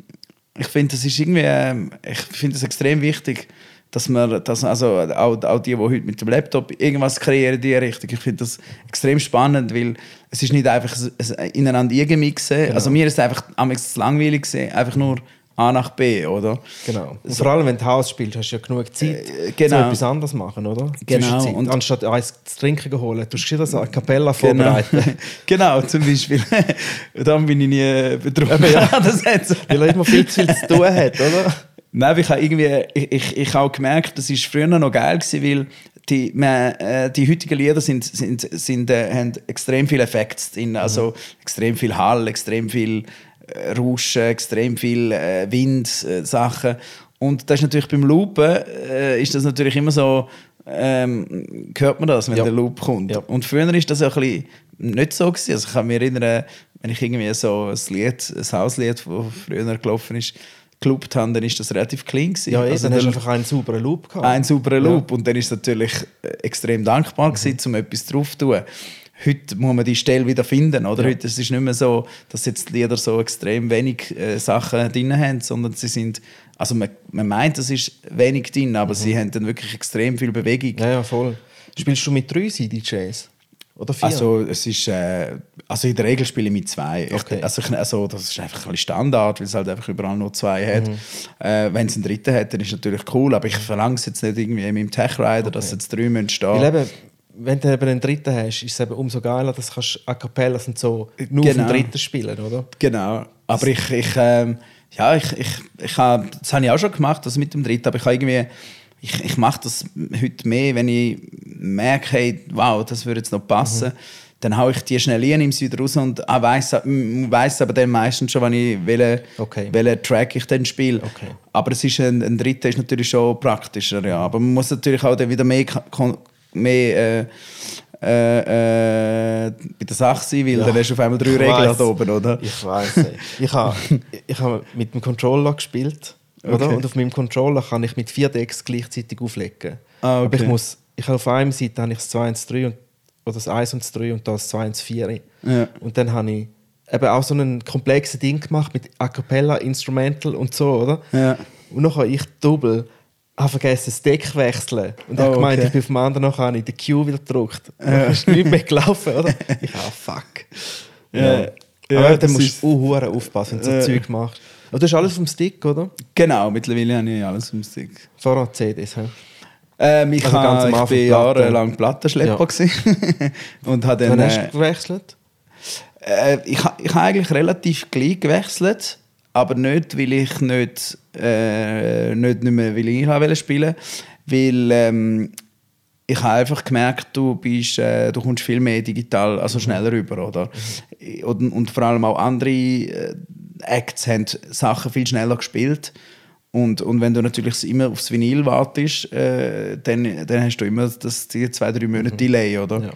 ich finde, das ist irgendwie, ähm, ich finde es extrem wichtig, dass man, dass, also auch, auch die, die heute mit dem Laptop irgendwas kreieren in die Richtung, ich finde das extrem spannend, weil es ist nicht einfach ein- ein ineinander eingemixen. Also mir ist es einfach am zu langweilig gewesen, einfach nur A nach B, oder? Genau. Und vor allem, wenn du Haus spielst, hast du ja genug Zeit, Äh, genau. so etwas anderes machen, oder? Genau. Und- Anstatt eins zu trinken holen, du hast das A Cappella Genau, vorbereiten. *laughs* genau zum Beispiel. *laughs* Dann bin ich nie betroffen. Ja. *laughs* das hat so. Weil er immer viel zu viel zu tun hat, oder? Nein, ich habe irgendwie, ich, ich, ich habe auch gemerkt, das ist früher noch geil gewesen, weil die, man, äh, die heutigen Lieder sind, sind, sind, äh, haben extrem viele Effekte drin, also extrem viel Hall, extrem viel äh, Rauschen, extrem viel äh, Wind, äh, Sachen. Und das ist natürlich beim Loopen äh, ist das natürlich immer so, ähm, hört man das, wenn Ja. der Loop kommt. Ja. Und früher ist das ja ein bisschen nicht so gewesen. Also ich kann mich erinnern, wenn ich irgendwie so ein Lied, ein Hauslied, das früher gelaufen ist, gelobt habe, dann ist das relativ clean gewesen. Ja, eh, Also dann hast du einfach einen sauberen Loop gehabt. einen sauberen Loop. Und dann ist es natürlich äh, extrem dankbar gewesen, um etwas drauf zu tun. Heute muss man die Stelle wieder finden. Oder? Ja. Heute ist es nicht mehr so, dass jetzt die Lieder so extrem wenig äh, Sachen drin haben, sondern sie sind, also man, man meint, es ist wenig drin, aber sie haben dann wirklich extrem viel Bewegung. Ja, ja, voll. Spielst du mit drei CDJs? Oder vier? Also es ist, äh, also in der Regel spiele ich mit zwei. Okay. Ich, also, ich, also das ist einfach ein bisschen Standard, weil es halt einfach überall nur zwei hat. Mhm. Äh, Wenn es einen dritten hat, dann ist es natürlich cool, aber ich verlange es jetzt nicht irgendwie in meinem Tech Rider, dass jetzt drei müssen stehen. Eben, wenn du eben einen dritten hast, ist es eben umso geiler, dass du kannst A Cappellas und so nur auf Genau. dem dritten spielen, oder? Genau. Aber ich, ich, ähm, ja, ich, ich, ich hab, das habe ich auch schon gemacht, das mit dem dritten, aber ich habe irgendwie, ich, ich mache das heute mehr, wenn ich merke, hey, wow, das würde jetzt noch passen. Mhm. Dann haue ich die schnell rein, nehme sie wieder raus und ah, weiss, weiss aber dann meistens schon, wenn ich, welchen, Okay. welchen Track ich dann spiele. Okay. Aber es ist ein, ein dritter ist natürlich schon praktischer, ja. Aber man muss natürlich auch dann wieder mehr, mehr äh, äh, äh, bei der Sache sein, weil Ja. dann hast du auf einmal drei weiss. da oben, oder? Ich weiß. Ich habe *laughs* ich hab mit dem Controller gespielt. Oder? Okay. Und auf meinem Controller kann ich mit vier Decks gleichzeitig auflegen. Ah, Aber ich okay. muss, ich auf einer Seite habe ich das 2 1 3 und, oder das 1 und das 3 und da das 2 1 4. Ja. Und dann habe ich eben auch so ein komplexes Ding gemacht mit A Cappella, Instrumental und so, oder? Ja. Und dann habe ich Double habe vergessen, das Deck wechseln. Und Oh, habe gemeint, okay. ich bin auf dem anderen noch an, den Q wieder gedrückt. Dann ist nicht mehr gelaufen, oder? *laughs* Ich ah, fuck. Ja. Ja, Aber das dann musst du auch hure aufpassen, wenn du so Ja. Zeug machst. Aber du hast alles vom Stick, oder? Genau, mittlerweile habe ich alles im Stick. Vorher CDs, hä? Ähm, ich, Also ganz am ha, ich bin jahrelang Plattenschlepper Ja. *laughs* und habe dann, Wann hast äh, du gewechselt? äh, ich, ha- ich habe eigentlich relativ gleich gewechselt, aber nicht, weil ich nicht, äh, nicht, nicht mehr Vinyl haben wollte spielen, weil ähm, ich habe einfach gemerkt, du bist, äh, du kommst viel mehr digital, also schneller rüber, oder? Und, und vor allem auch andere äh, Acts haben Sachen viel schneller gespielt. Und, und wenn du natürlich immer aufs Vinyl wartest, äh, dann, dann hast du immer das, die zwei, drei Monate Delay, oder? Ja.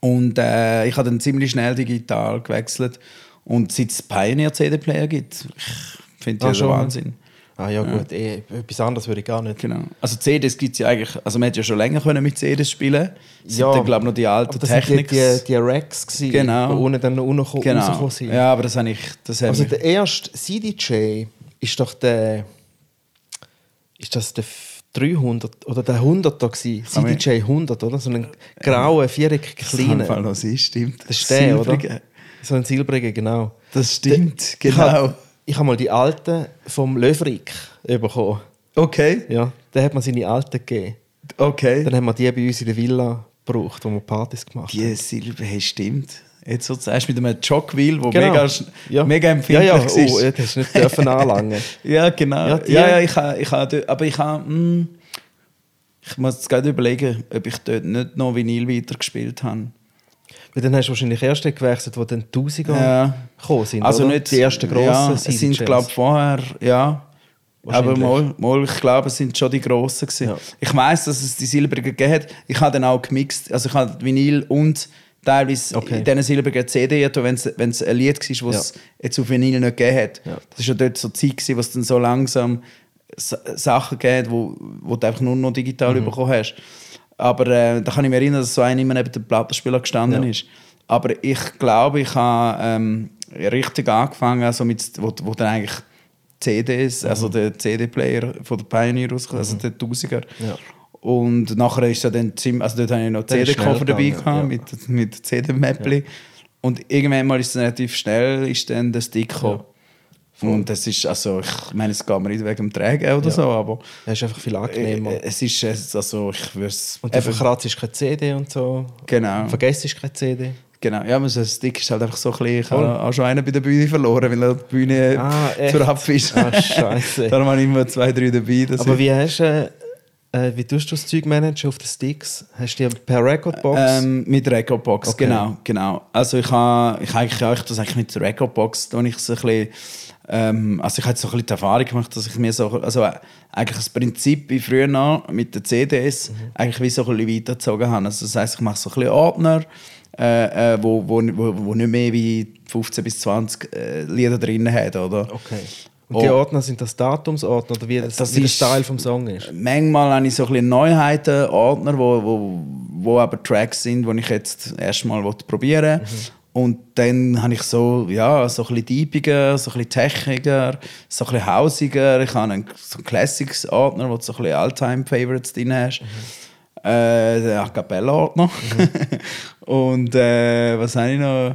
Und äh, ich habe dann ziemlich schnell digital gewechselt. Und seit es Pioneer CD-Player gibt, ich finde Ah, das schon. Wahnsinn. Ah ja, gut, eh, etwas anderes würde ich gar nicht. Genau. Also CDs gibt es ja eigentlich, also man hätte ja schon länger können mit CDs spielen Das Ja, dann, glaube ich, noch die alten Aber das waren die, die, die Racks, gewesen, Genau. die ohne dann noch rausgekommen genau. sind. Ja, aber das habe ich, das Also der erste CDJ ist doch der. Ist das der F- 300 oder der 100er gewesen? CDJ 100, oder? So einen grauen, viereckigen das Fall kleinen. noch ist, stimmt. Das ist der, oder? So ein silbriger, genau. Das stimmt, genau. Habe ich hab mal die alten vom Löfrik bekommen. Okay, Ja, der hat mir seine alten gegeben. okay. Dann haben wir die bei uns in der Villa gebraucht, wo wir Partys gemacht haben. Die Silber, hey, stimmt. Jetzt so du mit einem Jogwheel, wo Genau. mega, Ja. mega Ja, empfindlich ja, ist. oh, das hast du nicht dürfen *laughs* anlangen. Ja, genau. Ja, Ja, ja, ich habe, ich habe, aber ich habe, hm, ich muss jetzt gerade überlegen, ob ich dort nicht noch Vinyl weitergespielt habe. Weil dann hast du wahrscheinlich erst gewechselt, wo dann 1000er Ja. gekommen sind. Also oder? nicht die ersten grossen Ja, es sind, glaube ich, vorher, ja. Aber mal, mal, ich glaube, es sind schon die grossen gewesen. Ja. Ich weiß, dass es die silbrigen gegeben hat. Ich habe dann auch gemixt, also ich habe Vinyl und teilweise Okay. in diesen silbrigen CD, wenn es wenn es ein Lied war, das es jetzt auf Vinyl nicht gegeben hat. Ja. Das war ja dort so die Zeit, gewesen, wo es dann so langsam Sa- Sachen gegeben wo, wo du einfach nur noch digital Mhm. bekommen hast. Aber äh, da kann ich mich erinnern, dass so einer immer neben dem Plattenspieler gestanden Ja. ist. Aber ich glaube, ich habe ähm, richtig angefangen, also mit, wo, wo dann eigentlich CDs, also Mhm. der CD-Player von der Pioneer rauskam, also der 1000er. Ja. Und nachher ist er dann ziemlich, also dort habe ich noch CD-Koffer dabei gehabt, mit, mit CD-Mäppli. Und irgendwann mal ist es relativ schnell, ist dann der Stick gekommen. Und das ist, also ich meine, es geht mir nicht wegen dem Tragen oder Ja. so, aber Das ist einfach viel angenehmer. äh, es ist, es- also ich würde es... und du verkratzt keine CD und so. Genau. Vergesst ist keine CD. Genau, ja, aber so ein Stick ist halt einfach so klein. Ich Voll. habe auch schon einen bei der Bühne verloren, weil er die Bühne Ah, echt? für Apf ist. Ah, scheisse. *laughs* Darum habe ich immer zwei, drei dabei. Aber wie hast du, äh, wie tust du das Zeug managen auf den Sticks? Hast du die per Recordbox? Ähm, mit Recordbox, Okay. genau, genau. Also ich habe ich, eigentlich, ich das eigentlich mit der Recordbox, da ich so ein bisschen, ähm, also ich habe so ein bisschen die Erfahrung gemacht, dass ich mir so, also äh, eigentlich das Prinzip wie früher noch mit den CDs eigentlich wie so ein bisschen weitergezogen habe. Also das heisst, ich mache so ein bisschen Ordner, äh, äh, wo, wo, wo, nicht mehr wie 15 bis 20 äh, Lieder drin hat, oder? okay. Und die Oh. Ordner sind das Datumsordner oder wie das, Das wie der Style vom Song ist? Manchmal habe ich so ein bisschen Neuheiten, Ordner, wo, wo, wo aber Tracks sind, die ich jetzt erstmal probieren will. Und dann habe ich so, ja, so ein bisschen deepiger, so ein bisschen techiger, so ein bisschen hausiger. Ich habe einen, so einen Classics-Ordner, wo du so ein bisschen Alltime-Favorites drin hast. Äh, den A Cappella-Ordner. *laughs* Und äh, was habe ich noch?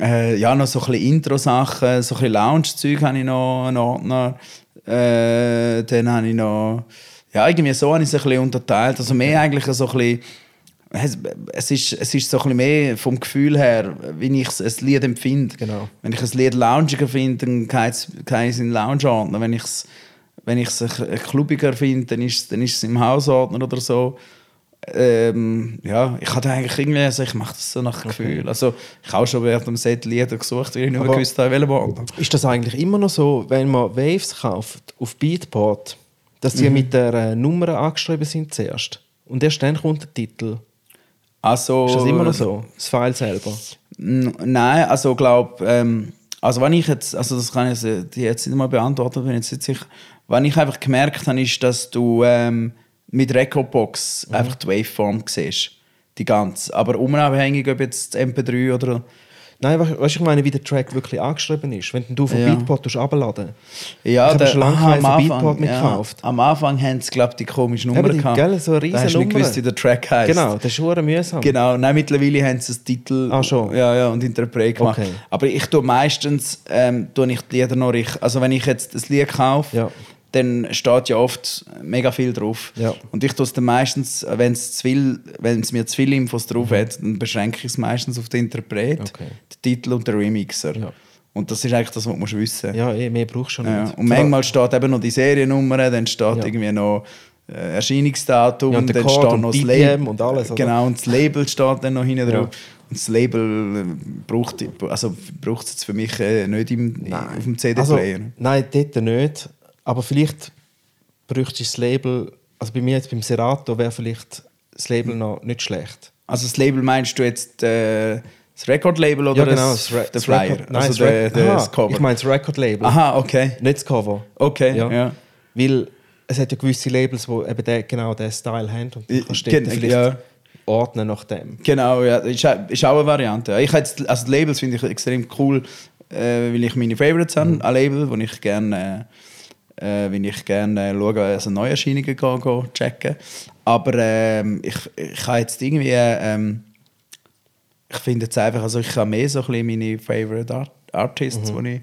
Äh, ja, noch so ein bisschen Intro-Sachen, so ein bisschen Lounge-Zeug habe ich noch, einen Ordner. Äh, dann habe ich noch... Ja, irgendwie so habe ich es ein bisschen unterteilt. Also mehr eigentlich so ein bisschen... Es, es, ist, es ist so ein bisschen mehr vom Gefühl her, wie ich ein Lied empfinde. Genau. Wenn ich ein Lied loungiger finde, dann geht es in den Lounge-Ordner. Wenn ich es wenn ich's clubbiger finde, dann ist es dann ist es im Hausordner oder so. Ähm, ja, ich hatte eigentlich irgendwie, also ich mache das so nach Gefühl. Also ich habe auch schon während dem Set Lieder gesucht, weil ich nicht mehr gewusst habe, welchen Ordner. Ist das eigentlich immer noch so, wenn man Waves kauft auf Beatport, dass die mit der äh, Nummer angeschrieben sind zuerst? Und erst dann kommt der Titel. Also, Ist das immer noch so? Das File selber? Nein, also glaube, ähm, also wenn ich jetzt, also das kann ich jetzt- jetzt nicht mal beantworten, bin ich jetzt nicht sicher. Wenn ich einfach gemerkt habe, ist, dass du ähm, mit Recordbox einfach die Waveform siehst, die ganze. Aber unabhängig, ob jetzt MP3 oder Nein, weißt du, ich meine, wie der Track wirklich angeschrieben ist. Wenn du von Ja. Beatport runterladen Ja, Ich der- schon lange aha, am Anfang, Beatport mehr ja. Am Anfang haben sie, glaube ich, die komische Nummer Eben die, gehabt. gell, so eine Da hast du nicht riesen gewusst, wie der Track heisst. Genau, das ist schon mühsam. Genau, nein, mittlerweile haben sie das Titel Ah, schon? Ja, ja, und Interpret gemacht. Okay. Aber ich tue meistens ähm, tue ich die Lieder noch richtig. Also wenn ich jetzt das Lied kaufe, Ja. Dann steht ja oft mega viel drauf. Ja. Und ich tue es dann meistens, wenn es mir zu viele Infos drauf hat, dann beschränke ich es meistens auf den Interpret, Mhm. Okay. den Titel und den Remixer. Ja. Und das ist eigentlich das, was du musst wissen Ja, eh, mehr brauchst du schon ja. nicht. Und manchmal steht eben noch die Seriennummer, dann steht Ja. irgendwie noch äh, Erscheinungsdatum, Ja, und dann Code steht und noch das Label. und alles, oder? Genau, und das Label steht dann noch hinten drauf. Und das Label äh, braucht, also braucht es jetzt für mich äh, nicht im, auf dem CD-Player. Also, nein, dort nicht. Aber vielleicht bräuchte das Label, also bei mir jetzt beim Serato wäre vielleicht das Label noch nicht schlecht. Also das Label meinst du jetzt äh, das Record-Label oder das, Re- der Flyer? Record, nein, also das, der, aha, das Cover. Ich meine das Record-Label, Aha, okay. nicht das Cover. Okay, ja. Weil es hat ja gewisse Labels, die eben den, genau diesen Style haben und du kannst dort gen- vielleicht ja. ordnen nach dem. Genau, ja, ist, auch- ist auch eine Variante. Ich jetzt, also die Labels finde ich extrem cool, äh, weil ich meine Favorites habe, Mhm. an Label, wo ich gerne äh, äh, wenn ich gerne äh, schaue, also Neuerscheinungen gehen, gehen checken. Aber ähm, ich, ich habe jetzt irgendwie, ähm, ich finde jetzt einfach, also ich habe mehr so ein bisschen meine Favorite Art Artists, Mhm. die ich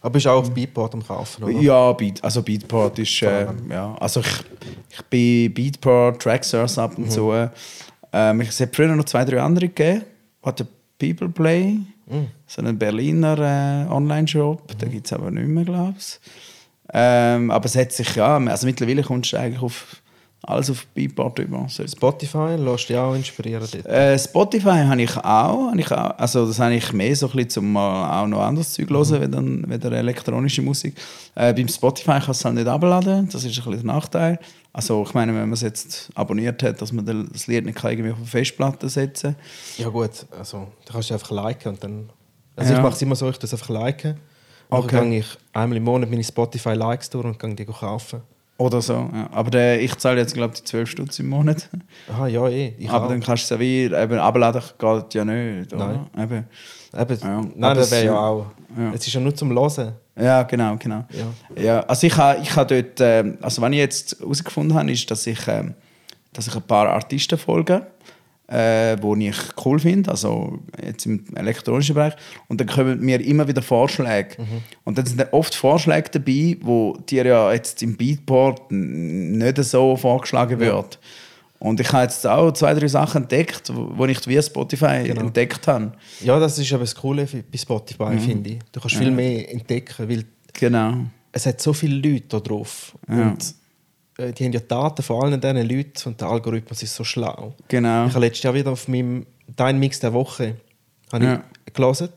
Aber bist du auch auf Beatport am Kaufen, oder? ja, Beat, also Beatport ist, äh, ja, also ich, ich bin Beatport, Tracksource ab Mhm. und so. Ähm, ich- es hat früher noch zwei, drei andere gegeben. Hat der People Play, Mhm. so einen Berliner äh, Online-Shop, den gibt es aber nicht mehr, glaube ich. Ähm, aber es hat sich, ja, also mittlerweile kommst du eigentlich auf alles auf Beatport über. So. Spotify, lässt dich auch inspirieren dort. Äh, Spotify habe ich auch. Habe ich auch also das habe ich mehr so ein bisschen, um auch noch anderes Zeug zu hören, mhm. weder elektronische Musik. Äh, beim Spotify kann es halt nicht abladen. Das ist ein bisschen der Nachteil. Also ich meine, wenn man es jetzt abonniert hat, dass man das Lied nicht kann irgendwie auf eine Festplatte setzen Ja gut, also da kannst du einfach liken und dann... Also Ja. ich mache es immer so, ich es einfach liken. Dann Okay. gehe ich einmal im Monat meine Spotify-Likes durch und gehe die kaufen. Oder so. Ja. Aber der, ich zahle jetzt, glaube ich, die 12 Stutz im Monat. *laughs* Aha, ja eh. Ich Aber auch. dann kannst du es ja wie, eben abladen geht ja nicht. Oder? Eben. Eben, Ja, Nein, das wäre ja auch... ja. Es ist ja nur zum Hören. Ja, genau, genau. Ja. Ja, also ich habe ich ha dort, ähm, also was ich jetzt herausgefunden habe, ist, dass ich, ähm, dass ich ein paar Artisten folge, äh, die ich cool finde, also jetzt im elektronischen Bereich. Und dann kommen mir immer wieder Vorschläge. Und dann sind dann oft Vorschläge dabei, wo dir ja jetzt im Beatport n- nicht so vorgeschlagen wird. Und ich habe jetzt auch zwei, drei Sachen entdeckt, wo wo ich via Spotify Genau. entdeckt habe. Ja, das ist eben das Coole bei Spotify, finde ich. Du kannst viel mehr entdecken, weil Genau. es hat so viele Leute da drauf. Ja. Und die haben ja Daten von allen diesen Leuten und der Algorithmus ist so schlau. Genau. Ich habe letztes Jahr wieder auf meinem Dein Mix der Woche habe Ja. ich gelesen.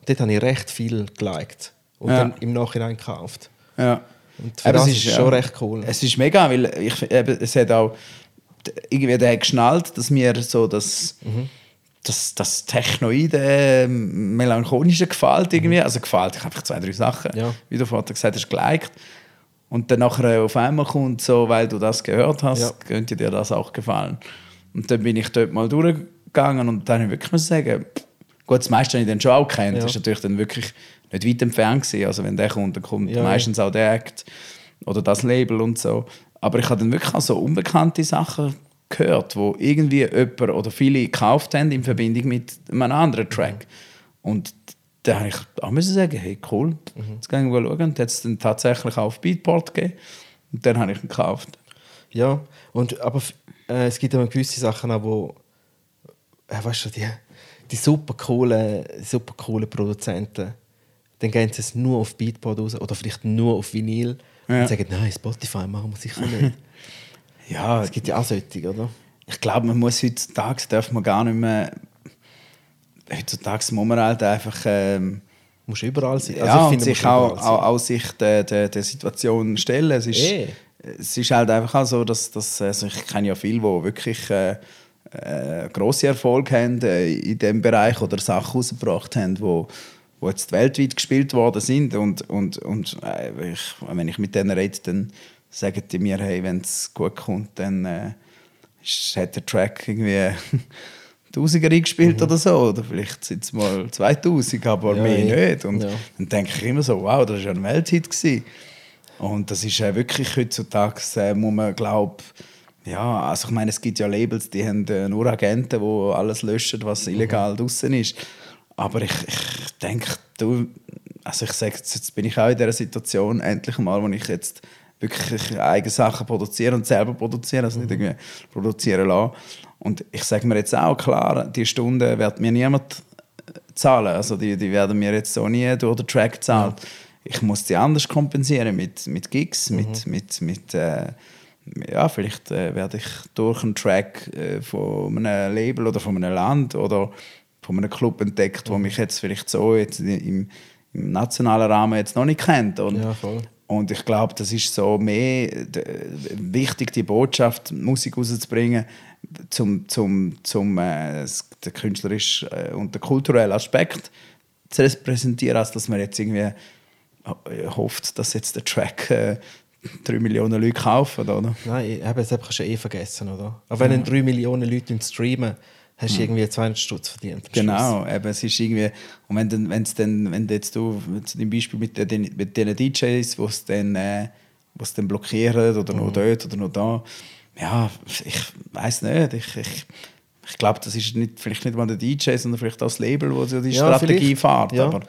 Und dort habe ich recht viel geliked. Und Ja. dann im Nachhinein gekauft. Ja. Und für Aber das ist ist, schon recht cool. Es ist mega, weil ich, eben, es hat auch irgendwie der geschnallt, dass mir so das, Mhm. das, das Technoide, ähm, melancholische gefällt irgendwie. Also gefällt, ich habe zwei, drei Sachen, Ja. wie du vorher gesagt hast, geliked. Und dann nachher auf einmal kommt so, weil du das gehört hast, Ja. könnte dir das auch gefallen. Und dann bin ich dort mal durchgegangen und dann habe ich wirklich muss sagen, gut, das meiste habe ich dann schon auch kennt. Ja. Das ist natürlich dann wirklich nicht weit entfernt gewesen. Also wenn der kommt, dann kommt Ja, meistens auch der Act oder das Label und so. Aber ich habe dann wirklich auch so unbekannte Sachen gehört, wo irgendwie jemand oder viele gekauft haben in Verbindung mit einem anderen Track. Und da habe ich auch müssen sagen, hey cool, jetzt gehen wir schauen. Und hat es dann tatsächlich auch auf Beatport gegeben. Und dann habe ich ihn gekauft. Ja, und, aber äh, es gibt immer gewisse Sachen auch, wo, äh, weißt du, die, die super coolen, super coolen Produzenten, dann gehen sie es nur auf Beatport raus oder vielleicht nur auf Vinyl Ja. und sagen, nein, Spotify machen wir sicher nicht. *laughs* Ja, Es gibt ja auch solche, oder? ich glaube, man muss heutzutage, darf man gar nicht mehr, heutzutage muss man halt einfach ähm, Muss überall sein. ja, Also ich und finde, sich auch, auch, auch sich der, der, der Situation stellen. Es ist, Eh. es ist halt einfach auch so, dass, dass also ich kenne ja viele, die wirklich äh, äh, grosse Erfolge haben äh, in diesem Bereich oder Sachen rausgebracht haben, wo, wo jetzt weltweit gespielt worden sind. Und, und, und äh, ich, wenn ich mit denen rede, dann sagen die mir, hey, wenn es gut kommt, dann äh, hat der Track irgendwie 1000er eingespielt oder so. Oder vielleicht sind es mal 2000, aber Ja, mehr eh. nicht. Und Ja. dann denke ich immer so, wow, das war ja ein Welthit. Gewesen. Und das ist äh, wirklich heutzutage, äh, muss man glauben, ja, also ich meine, es gibt ja Labels, die haben äh, nur Agenten, die alles löschen, was illegal draußen ist. Aber ich, ich denke, du, also ich sage, jetzt, jetzt bin ich auch in dieser Situation, endlich mal, wo ich jetzt wirklich eigene Sachen produziere und selber produziere, also nicht irgendwie produzieren lassen. Und ich sage mir jetzt auch, klar, die Stunde wird mir niemand zahlen. Also die, die werden mir jetzt so nie durch den Track gezahlt. Ich muss die anders kompensieren mit, mit Gigs, mit, mit, mit äh, ja, vielleicht äh, werde ich durch einen Track äh, von einem Label oder von einem Land oder von einem Club entdeckt, wo mich jetzt vielleicht so jetzt im, im nationalen Rahmen jetzt noch nicht kennt. Und, Ja, voll. und ich glaube, das ist so mehr wichtig, die Botschaft, Musik rauszubringen, zum, zum, zum äh, den künstlerischen äh, und den kulturellen Aspekt zu repräsentieren, als dass man jetzt irgendwie äh, hofft, dass jetzt der Track äh, drei Millionen Leute kaufen, oder? Nein, eben, das kannst du ja eh vergessen, oder? Aber wenn dann 3 Millionen Leute streamen, hast du irgendwie 200 Stutz verdient. Genau, eben, es ist irgendwie, und wenn, dann, wenn's dann, wenn du jetzt du, im Beispiel mit den, mit den DJs, die es dann, äh, dann blockieren oder Mhm. noch dort oder noch da, ja, ich weiß nicht, ich, ich, ich glaube, das ist nicht, vielleicht nicht mal der DJ, sondern vielleicht das Label, das so die Ja, Strategie fährt, ja. aber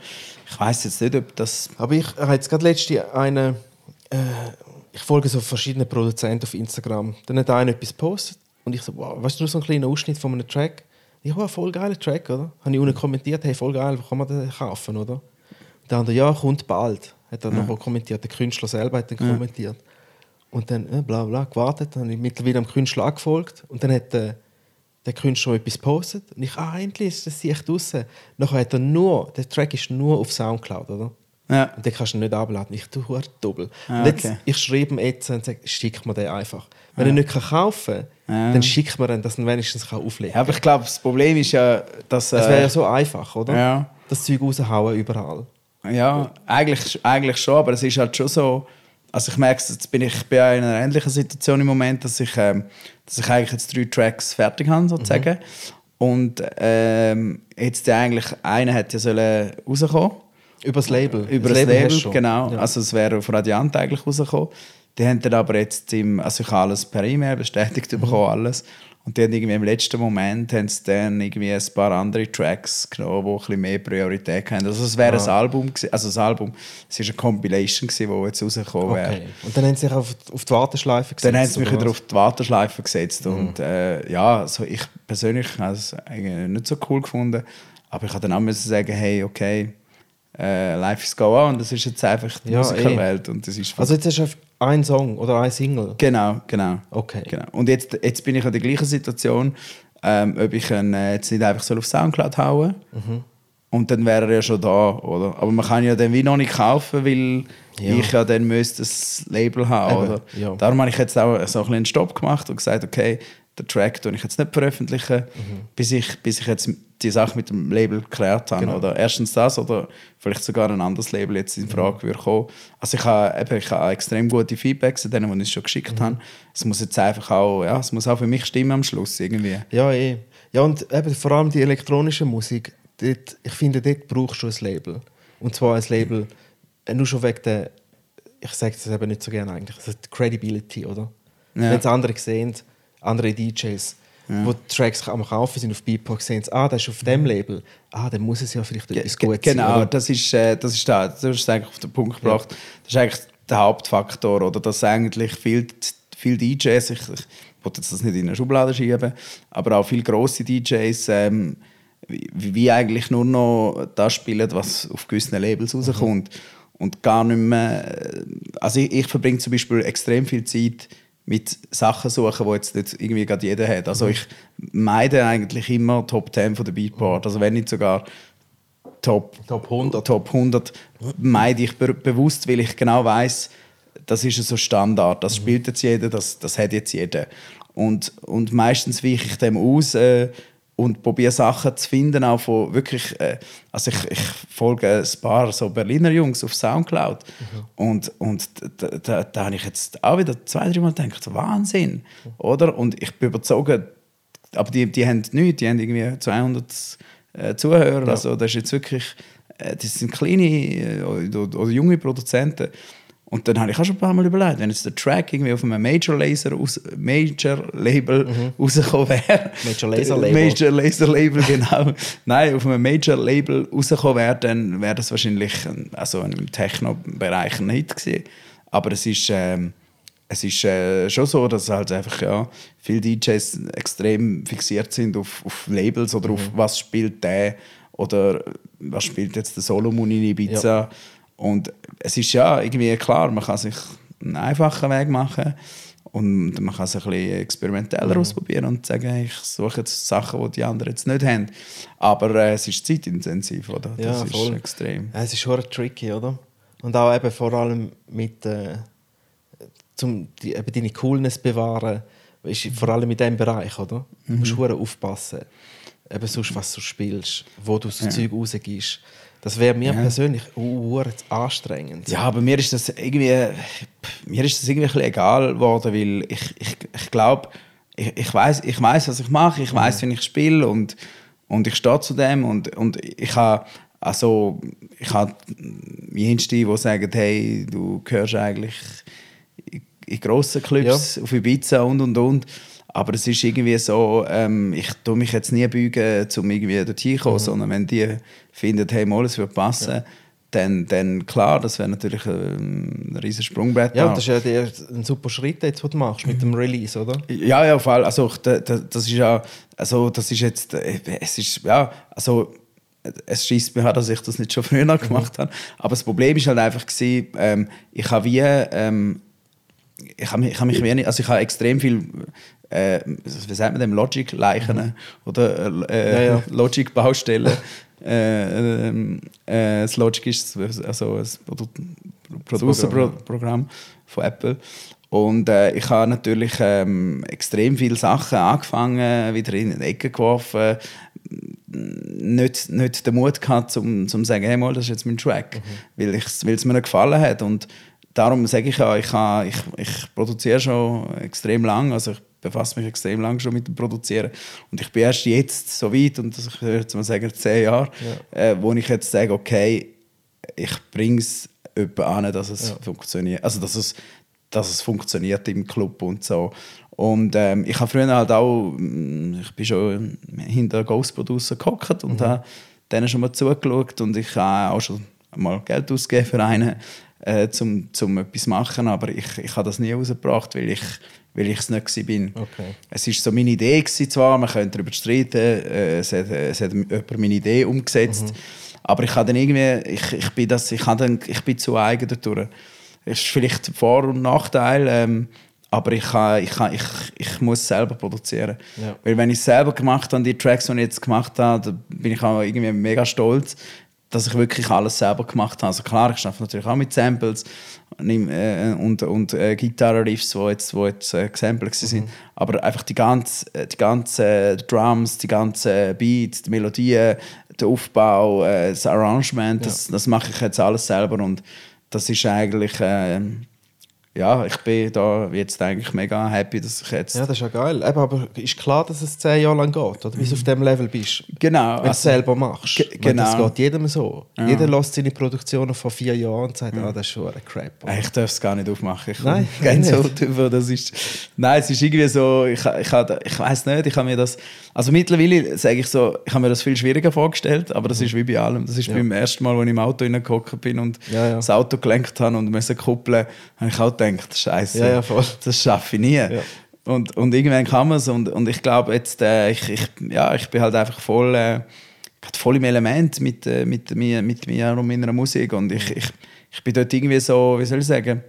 ich weiß jetzt nicht, ob das... Aber ich habe jetzt gerade letzte eine, äh, ich folge so verschiedene Produzenten auf Instagram. Dann hat einer etwas gepostet und ich so, wow, weißt du, nur so ein kleiner Ausschnitt von einem Track. Ich wow, voll geiler Track, oder? Habe ich unten kommentiert, hey, voll geil, wo kann man den kaufen, oder? Und der andere, ja, kommt bald. Hat er noch kommentiert, der Künstler selber hat dann kommentiert. Und dann, äh, bla bla, gewartet, dann habe ich mittlerweile am Künstler angefolgt und dann hat der, der Künstler etwas gepostet und ich, ah, endlich ist das echt draussen. Nachher hat er nur, der Track ist nur auf Soundcloud, oder? Ja. Und den kannst du nicht abladen. Ich tue hure doppel. Ah, und jetzt, okay. ich schreibe ihm jetzt und sage, schick mir den einfach. Wenn er nicht kann kaufen kann, Ja. dann schickt mir den, dass er wenigstens kann auflegen Ja, aber ich glaube, das Problem ist ja, dass... Es äh, wäre ja so einfach, oder? Ja. Das Zeug raushauen überall. Ja, eigentlich, eigentlich schon, aber es ist halt schon so. Also ich merke, jetzt bin ich in einer ähnlichen Situation im Moment, dass ich, ähm, dass ich eigentlich jetzt drei Tracks fertig habe, sozusagen. Und ähm, jetzt ja eigentlich einer hätte ja sollen rauskommen. Über das Label. Über das Label, hast du schon. genau. Ja. Also es wäre auf Radiant eigentlich rausgekommen. Die haben dann aber jetzt im, also ich habe alles per E-Mail bestätigt Mhm. bekommen, alles. Und die haben irgendwie im letzten Moment haben sie dann irgendwie ein paar andere Tracks genommen, die ein bisschen mehr Priorität haben. Also es wäre Ah. ein Album, also das Album, es war eine Compilation, die jetzt rausgekommen wäre. okay. Und dann haben sie sich auf, auf die Warteschleife gesetzt. Dann haben sie mich wieder auf die Warteschleife gesetzt. Mhm. Und äh, ja, also ich persönlich habe es eigentlich nicht so cool gefunden. Aber ich habe dann auch müssen sagen, hey, okay, äh, life is go on. Das ist jetzt einfach die Ja, Musikerwelt. Und das ist Also jetzt hast du ein Song oder ein Single. Genau, genau. Okay. genau. Und jetzt, jetzt bin ich in der gleichen Situation, ähm, ob ich ihn äh, jetzt nicht einfach auf Soundcloud hauen Mhm. und dann wäre er ja schon da, oder? Aber man kann ja den wie noch nicht kaufen, weil Ja. ich ja dann müsste das Label haben, Eben, oder? ja. Darum habe ich jetzt auch so ein bisschen einen Stopp gemacht und gesagt, okay, den Track tue ich jetzt nicht veröffentlichen, Mhm. bis, ich, bis ich jetzt die Sache mit dem Label geklärt habe. Genau. Oder erstens das oder vielleicht sogar ein anderes Label jetzt in Frage würde kommen. Also ich habe, eben, ich habe extrem gute Feedbacks an denen, die ich schon geschickt Mhm. habe. Es muss jetzt einfach auch, ja, es muss auch für mich stimmen am Schluss irgendwie. Ja, eh. Ja, und eben, vor allem die elektronische Musik, dort, ich finde, dort brauchst du ein Label. Und zwar ein Label, äh, nur schon wegen der, ich sage das eben nicht so gerne eigentlich, also die Credibility, oder? Ja. Wenn es andere sehen, andere DJs, wo die Tracks am Kaufen sind auf Beatport, sehen sie, ah, das ist auf dem Label, ah, dann muss es ja vielleicht etwas Ge- gut genau, sein. oder? das ist, äh, das ist da, das ist eigentlich auf den Punkt gebracht. Das ist eigentlich der Hauptfaktor, oder? Dass eigentlich viel, viel DJs, ich, ich wollte das nicht in eine Schublade schieben, aber auch viele grosse DJs, ähm, wie, wie eigentlich nur noch das spielen, was auf gewissen Labels rauskommt. Und gar nicht mehr. äh, Also ich, ich verbringe zum Beispiel extrem viel Zeit mit Sachen suchen, die jetzt nicht irgendwie gerade jeder hat. Also ich meide eigentlich immer Top 10 von der Beatport. Also wenn nicht sogar Top, Top 100. Top 100 meide ich be bewusst, weil ich genau weiß, das ist so Standard. Das spielt jetzt jeder, das, das hat jetzt jeder. Und, und meistens weiche ich dem aus äh, und probiere Sachen zu finden, auch von wirklich, äh, also ich, ich folge ein paar so Berliner Jungs auf Soundcloud und, und da, da, da habe ich jetzt auch wieder zwei, drei Mal gedacht, Wahnsinn, oder? Und ich bin überzeugt, aber die, die haben nichts, die haben irgendwie 200 äh, Zuhörer, also das ist jetzt wirklich, äh, das sind kleine äh, oder junge Produzenten. Und dann habe ich auch schon ein paar Mal überlegt, wenn jetzt der Track irgendwie auf einem Major Laser aus, Major Label rausgekommen wäre. Mhm. Major Laser Label. Major Laser Label, *laughs* genau. Nein, auf einem Major Label rausgekommen wäre, dann wäre das wahrscheinlich ein, also im Techno-Bereich ein Hit gewesen. Aber es ist, ähm, es ist äh, schon so, dass halt einfach ja, viele DJs extrem fixiert sind auf, auf Labels oder Mhm. auf was spielt der oder was spielt jetzt der Solomon in Ibiza. Ja. Und es ist ja irgendwie klar, man kann sich einen einfachen Weg machen und man kann es ein bisschen experimenteller Mhm. ausprobieren und sagen, ich suche jetzt Sachen, die die anderen jetzt nicht haben. Aber äh, es ist zeitintensiv, oder? Das Ja, ist voll. extrem. Ja, es ist schon tricky, oder? Und auch eben vor allem mit, äh, zum die, eben deine Coolness bewahren, ist vor allem in diesem Bereich, oder? Du Mhm. musst hure aufpassen. Eben sonst, was du spielst, wo du so Ja. Zeug rausgibst. Das wäre mir Ja. persönlich hure anstrengend. Ja, aber mir ist das irgendwie, mir ist das irgendwie ein bisschen egal geworden, weil ich, ich, ich glaube, ich, ich weiß, ich weiß, was ich mache, ich weiß, wie ich spiele und, und ich stehe zu dem und, und ich habe also ich habe Jenste, die sagen, hey, du gehörst eigentlich in, grossen Clubs auf Ibiza und und und. Aber es ist irgendwie so, ähm, ich tue mich jetzt nie beugen, um irgendwie dorthin zu kommen, sondern wenn die finden, hey, mal, es würde passen, dann, dann klar, das wäre natürlich ähm, ein riesen Sprungbrett. Ja, das ist ja der, ein super Schritt, jetzt, den du machst mit dem Release, oder? Ja, ja, auf alle- also das ist ja, also das ist jetzt, äh, es ist, ja, also es schießt mir an, dass ich das nicht schon früher noch gemacht habe. Aber das Problem ist halt einfach gewesen, ähm, ich habe wie, ähm, ich habe mich, ich habe mich wenig, also ich habe extrem viel, äh, wie sagt man dem, Logic-Leichen oder äh, Ja, ja. *laughs* Logic-Baustellen. äh, äh, das Logic ist also ein Produ Producer-Programm von Apple. Und äh, ich habe natürlich ähm, extrem viele Sachen angefangen, wieder in die Ecke geworfen, nicht, nicht den Mut gehabt, um zu sagen, hey, mal, das ist jetzt mein Track, weil ich weil es mir nicht gefallen hat. Und darum sage ich ja, ich, habe, ich, ich produziere schon extrem lang, also ich befasse mich extrem lang schon mit dem Produzieren. Und ich bin erst jetzt so weit, und das, ich würde jetzt mal sagen, zehn Jahre, äh, wo ich jetzt sage, okay, ich bringe es jemanden an, dass es funktioniert. Also, dass es, dass es funktioniert im Club und so. Und ähm, ich habe früher halt auch, mm, ich bin schon hinter Ghost Producer gehockt und habe denen schon mal zugeschaut und ich habe auch schon mal Geld ausgegeben für einen, äh, zum, zum etwas machen, aber ich, ich habe das nie rausgebracht, weil ich weil ich es nicht bin. Okay. Es war so meine Idee gewesen, zwar, man könnte darüber streiten, äh, es, hat, es hat jemand meine Idee umgesetzt, aber ich habe dann irgendwie, ich, ich bin das, ich, dann, ich bin zu eigen dadurch. Es ist vielleicht Vor- und Nachteil, ähm, aber ich, kann, ich, kann, ich, ich muss selber produzieren. Ja. Weil wenn ich es selber gemacht habe, die Tracks, die ich jetzt gemacht habe, da bin ich auch irgendwie mega stolz, dass ich wirklich alles selber gemacht habe. Also klar, ich arbeite natürlich auch mit Samples nimm, äh, und, und äh, Gitarre-Riffs, die jetzt, wo jetzt äh, gesampelt Mhm. sind. Aber einfach die ganzen äh, die ganze, äh, Drums, die ganzen Beats, die Melodien, der Aufbau, äh, das Arrangement, das, das mache ich jetzt alles selber und das ist eigentlich... Äh, ja, ich bin da jetzt eigentlich mega happy, dass ich jetzt... Ja, das ist ja geil. Eben, aber ist klar, dass es zehn Jahre lang geht, oder? Bis du auf dem Level bist. genau. Wenn du es selber machst. Ge- Weil Das genau. geht jedem so. Jeder lässt seine Produktionen von vier Jahren und sagt, ah, das ist schon ein Crap. Äh, Ich darf es gar nicht aufmachen. Ich Nein, so *laughs* drüber. Das ist, nein, es ist irgendwie so, ich, ich, ich, ich weiß nicht, ich habe mir das, also mittlerweile sage ich so, ich habe mir das viel schwieriger vorgestellt, aber das ist wie bei allem. Das ist beim ersten Mal, als ich im Auto reingehockt bin und Ja, ja. das Auto gelenkt habe und musste kuppeln, habe ich auch gedacht, Scheiße, Ja, ja, das schaffe ich nie. Und, und irgendwann kann man es und, und ich glaube jetzt, äh, ich, ich, ja, ich bin halt einfach voll, äh, voll im Element mit, äh, mit, mir, mit mir und meiner Musik und ich, ich, ich bin dort irgendwie so, wie soll ich sagen,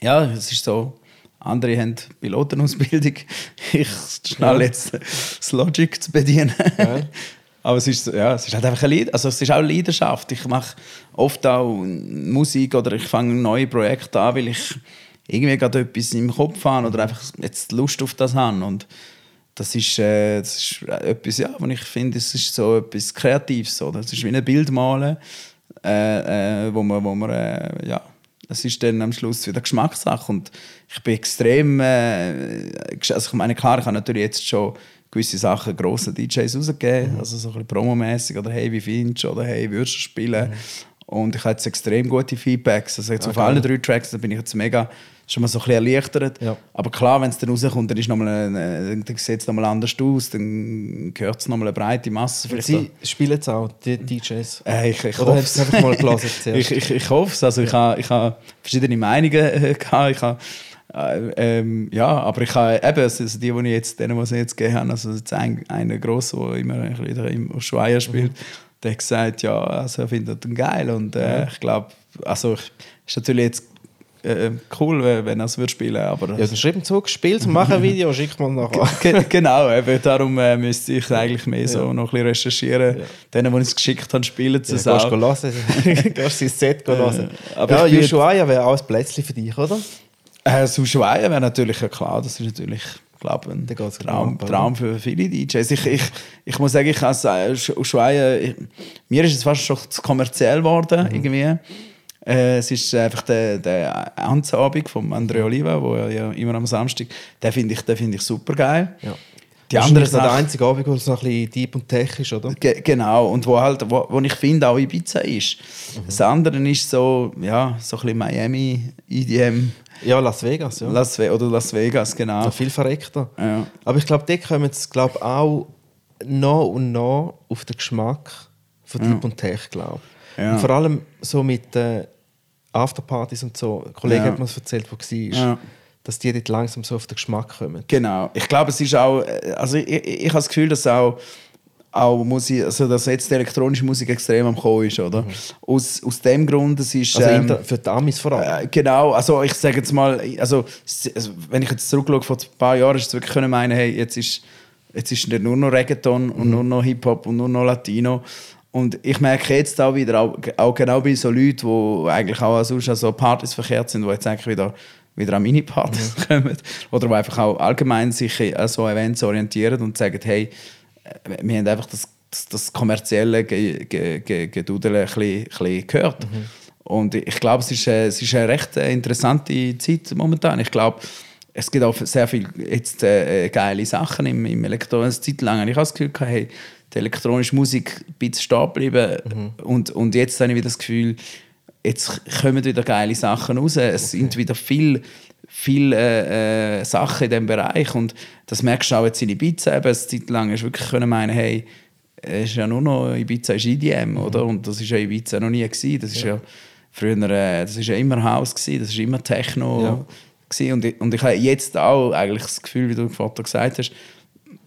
ja, es ist so, andere haben Pilotenausbildung, ich schnell jetzt das Logic zu bedienen. Geil. *laughs* Aber es ist, ja, es ist halt einfach eine also es ist auch Leidenschaft. Ich mache oft auch Musik oder ich fange neue Projekte an, weil ich irgendwie gerade etwas im Kopf habe oder einfach jetzt Lust auf das habe. Und das ist, äh, das ist etwas, ja, wo ich finde, es ist so etwas Kreatives. Oder? Es ist wie ein Bild malen, äh, äh, wo man, wo man äh, ja, es ist dann am Schluss wieder Geschmackssache und ich bin extrem, äh, also ich meine, klar, ich habe natürlich jetzt schon gewisse Sachen grossen DJs rausgegeben, also so ein bisschen promomäßig oder hey, wie findest du oder hey, würdest du spielen? Und ich hatte jetzt extrem gute Feedbacks. Also jetzt auf geil. allen drei Tracks, da bin ich jetzt mega schon mal so ein bisschen erleichtert. Ja. Aber klar, wenn es dann rauskommt, dann, ist noch mal ein- dann sieht es nochmal anders aus, dann gehört es nochmal eine breite Masse. Vielleicht Sie spielen es auch, die DJs. äh, ich, ich Oder hoffe hast du es einfach mal gelesen *laughs* ich, ich, ich hoffe es. Also ich habe ich ha verschiedene Meinungen äh, *laughs* gehabt. Ich ha, äh, ähm, ja, aber ich habe eben, also die, die ich jetzt, denen, was ich jetzt gegeben habe, also jetzt ein, einer gross, der immer ein bisschen im Schweier spielt, der hat gesagt, ja, also er findet ihn geil und äh, ich glaube, also ich, ist natürlich jetzt äh, cool, wenn er es würde spielen, aber Ja, dann schreib ihm zurück, spiel's, mach ein Video, *laughs* schick mal nachher. Ge- genau, eben, darum äh, müsste ich eigentlich mehr so noch ein bisschen recherchieren. Ja. Denen, die es geschickt haben, spielen sie Ja, es gehst auch. du gehst sein Set hören. aber ja, ich Ushuaia wäre auch ein Plätzchen für dich, oder? Äh, Ushuaia wäre natürlich ja klar, das ist natürlich glaube ein Traum? Traum für viele DJs. Ich, ich, ich muss sagen, ich als äh, Ushuaia, ich, mir ist es fast schon zu kommerziell geworden Mhm. irgendwie. Äh, es ist einfach der, der Amtsabend von Andrea Oliva, wo er ja immer am Samstag, den finde ich, den finde ich super geil. Ja. Die Das andere ist der einzige Abend, wo es noch ein bisschen deep und tech ist, oder? Ge genau, und wo, halt, wo, wo ich finde, auch Ibiza ist. Mhm. Das andere ist so, ja, so ein bisschen Miami, EDM, Ja, Las Vegas, ja. Las Ve oder Las Vegas, genau. Noch viel verreckter. Ja. Aber ich glaube, dort kommen es glaub, auch noch und noch auf den Geschmack von Deep und Tech, glaube ich. Ja. Und vor allem so mit äh, Afterpartys und so. Ein Kollege Ja. hat mir das erzählt, der war, Ja. dass die dort langsam so auf den Geschmack kommen. Genau. Ich glaube, es ist auch, äh, also ich, ich, ich habe das Gefühl, dass auch, auch Musik, also dass jetzt die elektronische Musik extrem am Kommen ist, oder? Aus, aus dem Grund, es ist... Also ähm, für die Amis vor allem. Äh, genau, also ich sage jetzt mal, also, also wenn ich jetzt zurückschaue, vor ein paar Jahren ist es wirklich können meinen, hey, jetzt ist, jetzt ist nicht nur noch Reggaeton und nur noch Hip-Hop und nur noch Latino. Und ich merke jetzt auch wieder, auch, auch genau bei so Leuten, die eigentlich auch sonst an so Partys verkehrt sind, die jetzt eigentlich wieder, wieder an Mini-Partys *laughs* kommen. Oder die einfach auch allgemein sich an so Events orientieren und sagen, hey, äh, wir haben einfach das, das, das kommerzielle Ge- Ge- Ge- Gedudel ein bisschen, ein bisschen gehört. Und ich glaube, es ist, äh, es ist eine recht äh, interessante Zeit momentan. Ich glaube, es gibt auch sehr viele jetzt, äh, geile Sachen im, im elektronischen Zeit lang. Ich habe das Gefühl, hey, die elektronische Musik ein bisschen stehen geblieben. Und, und jetzt habe ich wieder das Gefühl, jetzt kommen wieder geile Sachen raus. Es sind wieder viel, viel äh, äh, Sachen in diesem Bereich. Und das merkst du auch jetzt in Ibiza. Eben, eine Zeit lang hast du wirklich können meinen, hey, es ist ja nur noch Ibiza ist EDM, oder? Und das ist ja Ibiza noch nie gewesen. Das ist ja, früher, äh, das ist ja immer House gewesen, das ist immer Techno Ja. gewesen. Und ich, und ich habe jetzt auch eigentlich das Gefühl, wie du vorhin gesagt hast,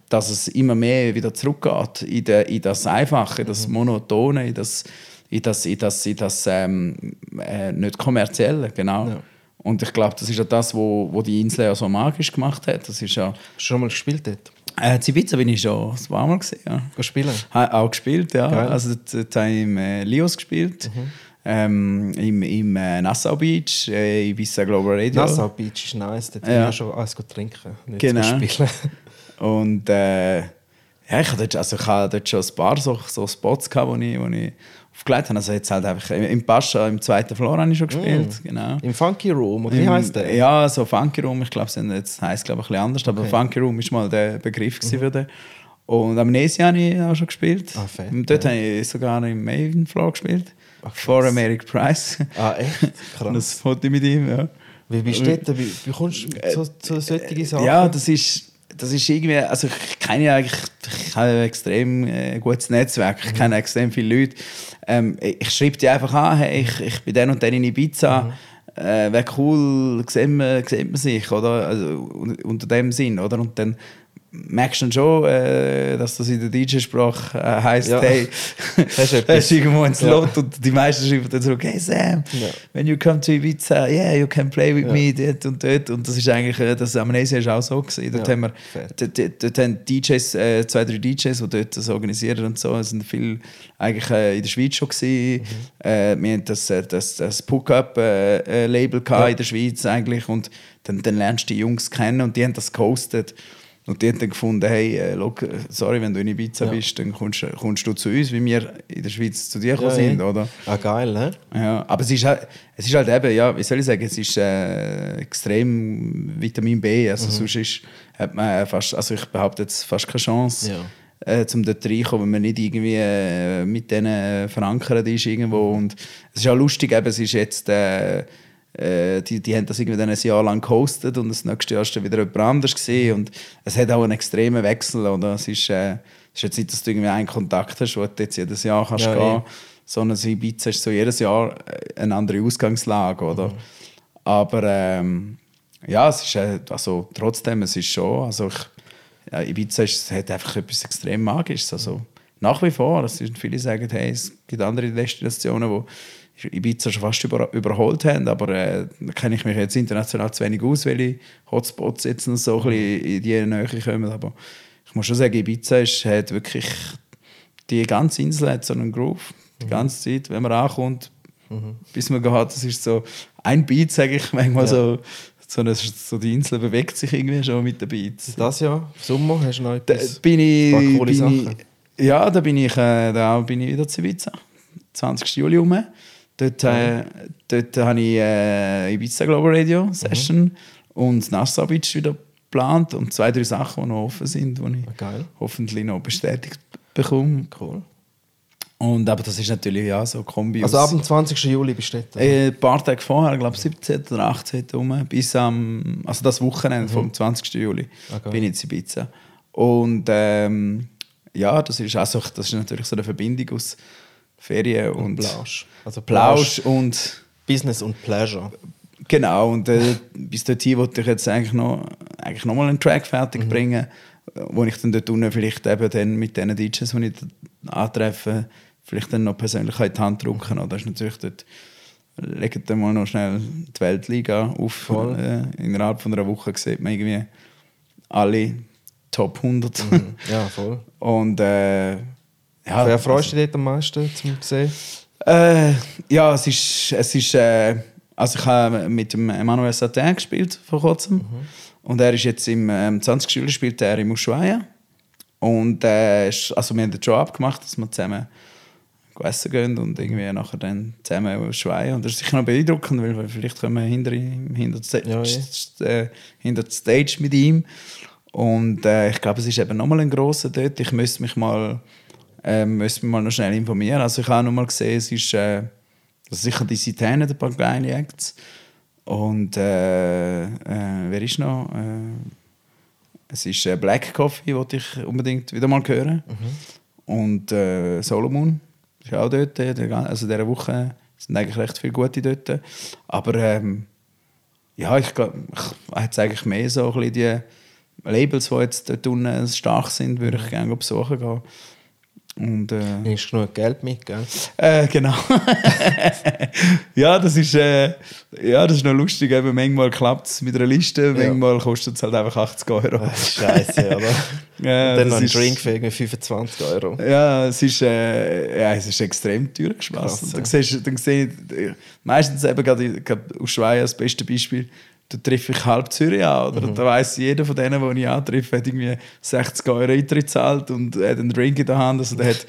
dass es immer mehr wieder zurückgeht in, de, in das Einfache, in das Monotone, in das, in das, in das, in das ähm, äh, nicht kommerzielle, genau. Ja. Und ich glaube, das ist ja das, wo, wo die Insel ja so magisch gemacht hat. Das ist ja, Hast du schon mal gespielt dort? äh, in Ibiza bin ich schon ein paar Mal gesehen, ja. Ha, auch gespielt, ja. Geil. Also dort, habe ich im äh, Lios gespielt, ähm, im, im äh, Nassau Beach, äh, Ibiza Global Radio. Nassau Beach ist nice, dort Ja. ja. schon alles gut trinken. Nicht Genau. spielen. *laughs* Und äh, ja, ich hatte dort, also ich hatte dort schon ein paar so, so Spots, gehabt, wo, ich, wo ich aufgelegt habe. Also jetzt halt einfach im Pascha, im zweiten Floor habe ich schon gespielt, genau. Im Funky Room, oder wie heißt der? Ja, so Funky Room, ich glaube, jetzt heisst ich ein bisschen anders, aber Okay. Funky Room ist mal der Begriff mhm. für den. Und Amnesia habe ich auch schon gespielt. Ah, fett, dort ja. habe ich sogar im Maven Floor gespielt. Ach, vor krass. Americ Price. Ah, echt? *laughs* Und das Krass. Foto mit ihm, ja. Wie bist du dort? Wie, kommst du zu, zu solchen Sachen? Äh, Ja, das ist, das ist irgendwie, also ich kenne ja eigentlich, ich habe ein extrem äh, gutes Netzwerk, ich kenne extrem viele Leute. Ähm, ich schreibe die einfach an, hey, ich, ich bin dann und dann in Ibiza, äh, wäre cool, sieht man, sieht man sich, oder? Also, un- unter dem Sinn, oder? Und dann merkst du schon, äh, dass das in der DJ-Sprache äh, heisst, Ja. hey, Hast du hast irgendwo einen Slot Ja. und die meisten schreiben dann zurück, hey Sam, Ja. when you come to Ibiza, yeah, you can play with Ja. me dort und dort. Und das ist eigentlich, äh, das Amnesia ist auch so gewesen. Dort haben wir, dort, dort, dort haben DJs, äh, zwei, drei DJs, die dort das organisieren und so, Es sind viel eigentlich äh, in der Schweiz schon gewesen. Mhm. Äh, wir haben das, äh, das, das Puck-Up-Label äh, Ja. in der Schweiz eigentlich und dann, dann lernst du die Jungs kennen und die haben das gehostet. Und die haben dann gefunden, hey, äh, look, äh, sorry, wenn du in Ibiza Ja. bist, dann kommst, kommst du zu uns, wie wir in der Schweiz zu dir Ja, sind, ja. oder? Ah, geil, ne? Ja, aber es ist, halt, es ist halt eben, ja, wie soll ich sagen, es ist äh, extrem Vitamin B. Mhm. Also sonst ist, hat man fast, also ich behaupte jetzt fast keine Chance, Ja. äh, zum dort reinkommen, wenn man nicht irgendwie äh, mit denen verankert ist irgendwo. Mhm. Und es ist auch lustig, eben, es ist jetzt, äh, äh, die, die haben das irgendwie dann ein Jahr lang gehostet und das nächste Jahr ist dann wieder jemand anders gesehen und es hat auch einen extremen Wechsel, oder? Es ist, äh, es ist jetzt nicht, dass du irgendwie einen Kontakt hast, wo du jetzt jedes Jahr kannst Ja, gehen eh. sondern so Ibiza ist so jedes Jahr äh, eine andere Ausgangslage, oder? Mhm. Aber ähm, ja, es ist äh, also trotzdem, es ist schon, also ich, ja, Ibiza ist, es hat einfach etwas extrem Magisches, also nach wie vor, es sind viele sagen, hey, es gibt andere Destinationen, wo Ibiza schon fast über, überholt haben, aber äh, da kenne ich mich jetzt international zu wenig aus, welche Hotspots jetzt noch so ein bisschen in die Nähe kommen, aber ich muss schon sagen, Ibiza ist, hat wirklich die ganze Insel hat so einen Groove. Die ganze Zeit, wenn man ankommt, bis man geht, das ist so ein Beat, sage ich manchmal Ja. so. So, eine, so die Insel bewegt sich irgendwie schon mit den Beats. Das Jahr, Sommer, hast du noch Da etwas? bin ich, Ein paar coole bin Sachen. ich, ja, da bin ich, äh, da bin ich wieder zu Ibiza. 20. Juli rum. Dort, äh, dort habe ich äh, Ibiza Global Radio Session und Nassau Beach wieder geplant und zwei, drei Sachen, die noch offen sind, die ich Ah, Geil. hoffentlich noch bestätigt bekomme. Cool. Und, aber das ist natürlich ja so Kombi Also aus- ab dem 20. Juli bist du dort? äh, ein paar Tage vorher, ich glaube 17. oder 18. rum, bis am, also das Wochenende vom 20. Juli Ah, geil. bin ich in Ibiza. Und ähm, ja, das ist, also, das ist natürlich so eine Verbindung aus Ferien und, Plausch. Also Plausch und Business und Pleasure. genau. Und äh, bis dorthin wollte ich jetzt eigentlich noch, eigentlich noch mal einen Track fertig bringen, wo ich dann dort unten vielleicht eben dann mit den DJs, die ich antreffe, vielleicht dann noch persönlich in die Hand drücken. Oder? Das ist natürlich dort, legt dann mal noch schnell die Weltliga auf. Voll. Äh, innerhalb von einer Woche sieht man irgendwie alle Top 100. Ja, voll. *laughs* Und äh, ja, Wer freust du dich am meisten zum sehen? äh, ja, es ist, es ist äh, also ich habe mit dem Emmanuel Satin gespielt vor kurzem und er ist jetzt im ähm, 20. Juli spielt er in Ushuaia und äh, also wir haben den Job abgemacht, dass wir zusammen essen gehen und irgendwie nachher dann zusammen in Ushuaia und das ist sicher noch beeindruckend, weil vielleicht können wir hinter, hinter, Ja, ja. äh, hinter die Stage mit ihm und äh, ich glaube, es ist eben nochmal ein grosser dort. Ich müsste mich mal, äh, müsste mich mal noch schnell informieren. Also ich habe noch mal gesehen, es ist äh, also sicher die Citänen, ein paar geile Acts. Und äh, äh, wer ist noch? Äh, es ist äh, Black Coffee, wollte ich unbedingt wieder mal hören. Und äh, Solomon ist auch dort. Also dieser Woche sind eigentlich recht viele gute dort. Aber ähm, ja, ich glaube, hätte eigentlich mehr so ein bisschen die Labels, die jetzt dort unten stark sind, würde ich gerne besuchen gehen. Und, äh, du genug Geld mit, gell? äh, genau. *laughs* ja, das ist, äh, ja, das ist noch lustig. Eben, manchmal klappt es mit einer Liste, manchmal kostet es halt einfach 80 Euro. Scheiße, oder? Ja, *laughs* dann noch ein ist- Drink für irgendwie 25 Euro. Ja, es ist, äh, ja, es ist extrem teuer geschmissen. Dann siehst sehe ich, meistens eben gerade, gerade aus Schweiz das beste Beispiel, da treffe ich halb Zürich an. Oder? Mhm. Da weiss jeder von denen, die ich antreffe, hat irgendwie 60 Euro Eintritt gezahlt und hat einen Drink in der Hand. Also der hat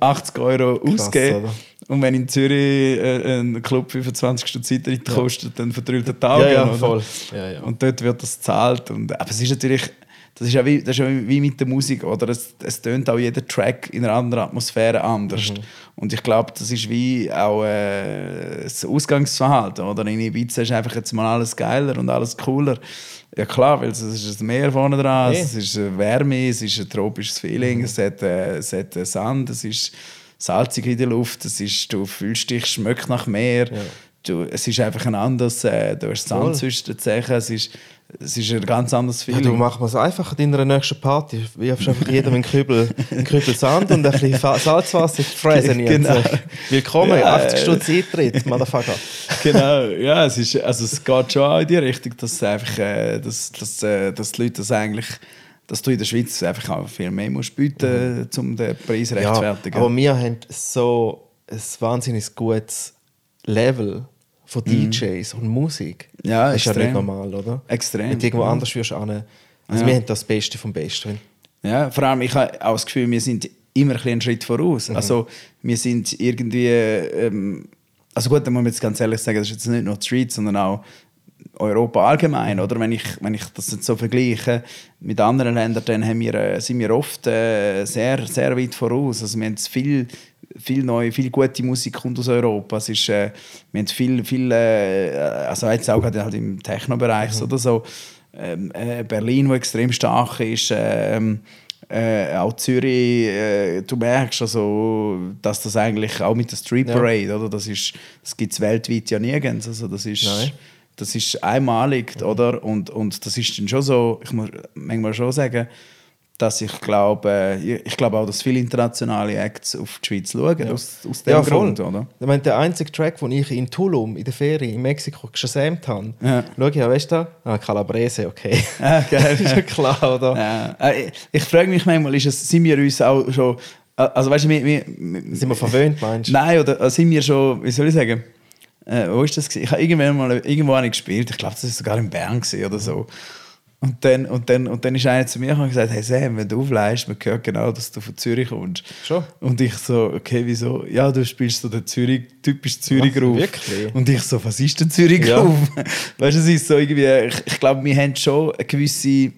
80 Euro ausgegeben. oder? Und wenn in Zürich äh, ein Club 25 Stunden Eintritt kostet, dann verdrillt der Tag. Ja, ja, voll. Ja, ja. Und dort wird das gezahlt. Und, aber es ist natürlich, das ist ja wie, das ist ja wie mit der Musik, oder? Es, es tönt auch jeder Track in einer anderen Atmosphäre anders. Mhm. Und ich glaube, das ist wie auch äh, das Ausgangsverhalten, oder? In Ibiza ist einfach jetzt mal alles geiler und alles cooler. Ja klar, weil es ist ein Meer vorne dran, Ja. es ist Wärme, es ist ein tropisches Mhm. Feeling, es, hat, äh, es hat Sand, es ist salzig in der Luft, es ist, du fühlst dich, schmeckt nach Meer. Ja. Du, es ist einfach ein anderes, äh, du hast. Sand zwischen den Zehen, es ist, es ist ein ganz anderes Ja, Feeling. du machst es einfach in deiner nächsten Party. Wirfst einfach jedem einen Kübel, einen Kübel Sand und ein bisschen Salzwasser in die Fräse. Genau. Willkommen, Ja, 80 äh. Stunden Eintritt, Motherfucker. genau, ja, es, ist, also es geht schon auch in die Richtung, dass, einfach, äh, dass, dass, äh, dass die Leute das eigentlich, dass du in der Schweiz einfach auch viel mehr musst bieten, um den Preis Ja, rechtfertigen. aber wir haben so ein wahnsinnig gutes Level von DJs und Musik. Mhm. Ja, das ist ja extrem. nicht normal, oder? Extrem, Wenn du irgendwo ja. anders wirst, an, Also Ja. wir haben das Beste vom Besten. Ja, vor allem, ich habe auch das Gefühl, wir sind immer ein einen Schritt voraus. Also, wir sind irgendwie. Ähm, also, gut, da muss man jetzt ganz ehrlich sagen, das ist jetzt nicht nur die Schweiz, sondern auch Europa allgemein. Oder? Wenn, ich, wenn ich das jetzt so vergleiche mit anderen Ländern, dann haben wir, äh, sind wir oft äh, sehr, sehr weit voraus. Also, wir haben viel, viel neue, viel gute Musik kommt aus Europa. Es ist, äh, wir haben viel, viel äh, also jetzt auch gerade halt im Techno-Bereich oder so. Ähm, äh, Berlin, wo extrem stark ist. ähm, äh, auch Zürich, äh, du merkst also, dass das eigentlich auch mit der Street Ja. Parade, oder? Das, ist, das gibt es weltweit ja nirgends. Also das ist, Nein. das ist einmalig, oder? Und, und das ist dann schon so, ich muss manchmal schon sagen, dass ich glaube, ich, glaube auch, dass viele internationale Acts auf die Schweiz schauen, aus, aus dem Ja, Grund, oder? Ich meine, der einzige Track, den ich in Tulum in der Ferie in Mexiko gesamt habe, Ja. schau ich ja, weißt du, ah, Calabrese, okay. *laughs* Ah, *laughs* geil. ist ja klar, oder? Ja. Äh, Ich, ich frage mich manchmal, ist es, sind wir uns auch schon, äh, also weißt du, wir, wir, Sind wir verwöhnt, meinst du? Nein, oder äh, sind wir schon, wie soll ich sagen, äh, wo ist das? Ich habe irgendwann mal irgendwo ich gespielt, ich glaube, das war sogar in Bern oder so. Und dann, und, dann, und dann ist einer zu mir gekommen und gesagt, hey Sam, wenn du aufleihst, man hört genau, dass du von Zürich kommst. Schon? Und ich so, okay, wieso? Ja, du spielst so den Zürich, typisch Zürich Was, Groove. wirklich? Und ich so, was ist denn Zürich Ja. *laughs* Weißt du, es ist so irgendwie, ich, ich glaube, wir haben schon eine gewisse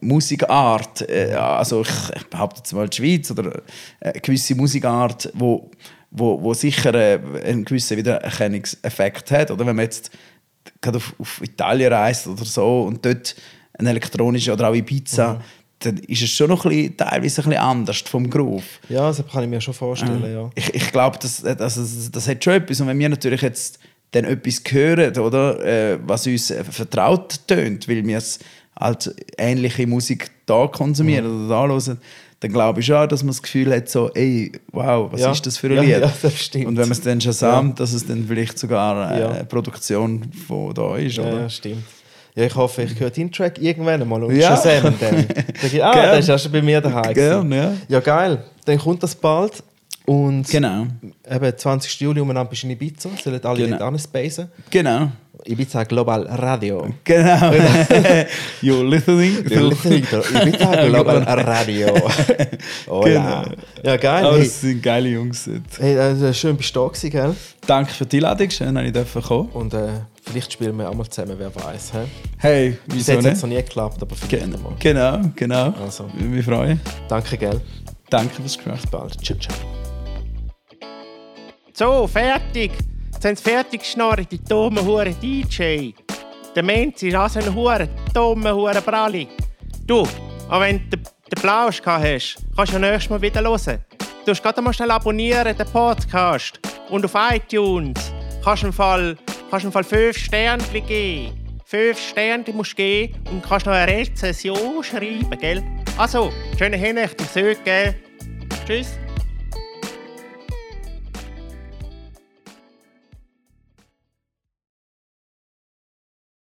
Musikart, äh, also ich, ich behaupte jetzt mal die Schweiz, oder äh, eine gewisse Musikart, wo, wo, wo sicher äh, einen gewissen Wiedererkennungseffekt hat. Oder wenn man jetzt gerade auf, auf Italien reist oder so und dort ein elektronischer oder auch Ibiza, dann ist es schon noch ein bisschen, teilweise ein bisschen anders vom Groove. Ja, das kann ich mir schon vorstellen, ja. Ich, ich glaube, das, das, das, das hat schon etwas. Und wenn wir natürlich jetzt dann etwas hören, oder, äh, was uns äh, vertraut tönt, weil wir es halt ähnliche Musik da konsumieren oder da hören, dann glaube ich schon, dass man das Gefühl hat, so, ey, wow, was Ja. ist das für ein Ja, Lied? ja, das stimmt. Und wenn man es dann schon samt, dass es dann vielleicht sogar äh, Ja. eine Produktion von da ist, Ja, oder? ja, stimmt. Ja, ich hoffe, ich höre deinen Track irgendwann mal und Ja. ja. Shazam dann. *laughs* Sag ich, ah, der ist ja schon bei mir daheim. Gern, ja. Ja, geil. Dann kommt das bald. Und Genau, eben 20. Juli umeinander bist du in Ibiza. Sollen alle Genau. nicht anspacen. genau. Ibiza Global Radio. Genau. *laughs* You're listening. You're listening to Ibiza *laughs* Global Radio. Hola. Genau. Ja, geil. Aber es sind geile Jungs. hey, also schön bist du da gewesen, gell? Danke für die Einladung, schön, dass ich kommen. Und äh, vielleicht spielen wir auch mal zusammen, wer weiß. Hä? Hey, wieso jetzt hat es nicht? noch nie geklappt, aber vielleicht mal. genau, genau. Also. Würde mich freuen. Danke, gell? Danke fürs Gespräch. Bis bald. Ciao, ciao. So, fertig. Jetzt haben sie fertig geschnarrt, die dummen Huren DJ. Der Mensch ist auch so ein Huren, dummer Huren Bralli. Du, auch wenn du den Plausch gehabt hast, kannst du ja nächstes Mal wieder hören. Du musst gerade mal schnell abonnieren, den Podcast. Und auf iTunes kannst du im Fall, kannst im Fall fünf Sterne geben. Fünf Sterne musst du geben und kannst noch eine Rezension schreiben, gell? Also, schöne Hinrichtung, gell? Tschüss.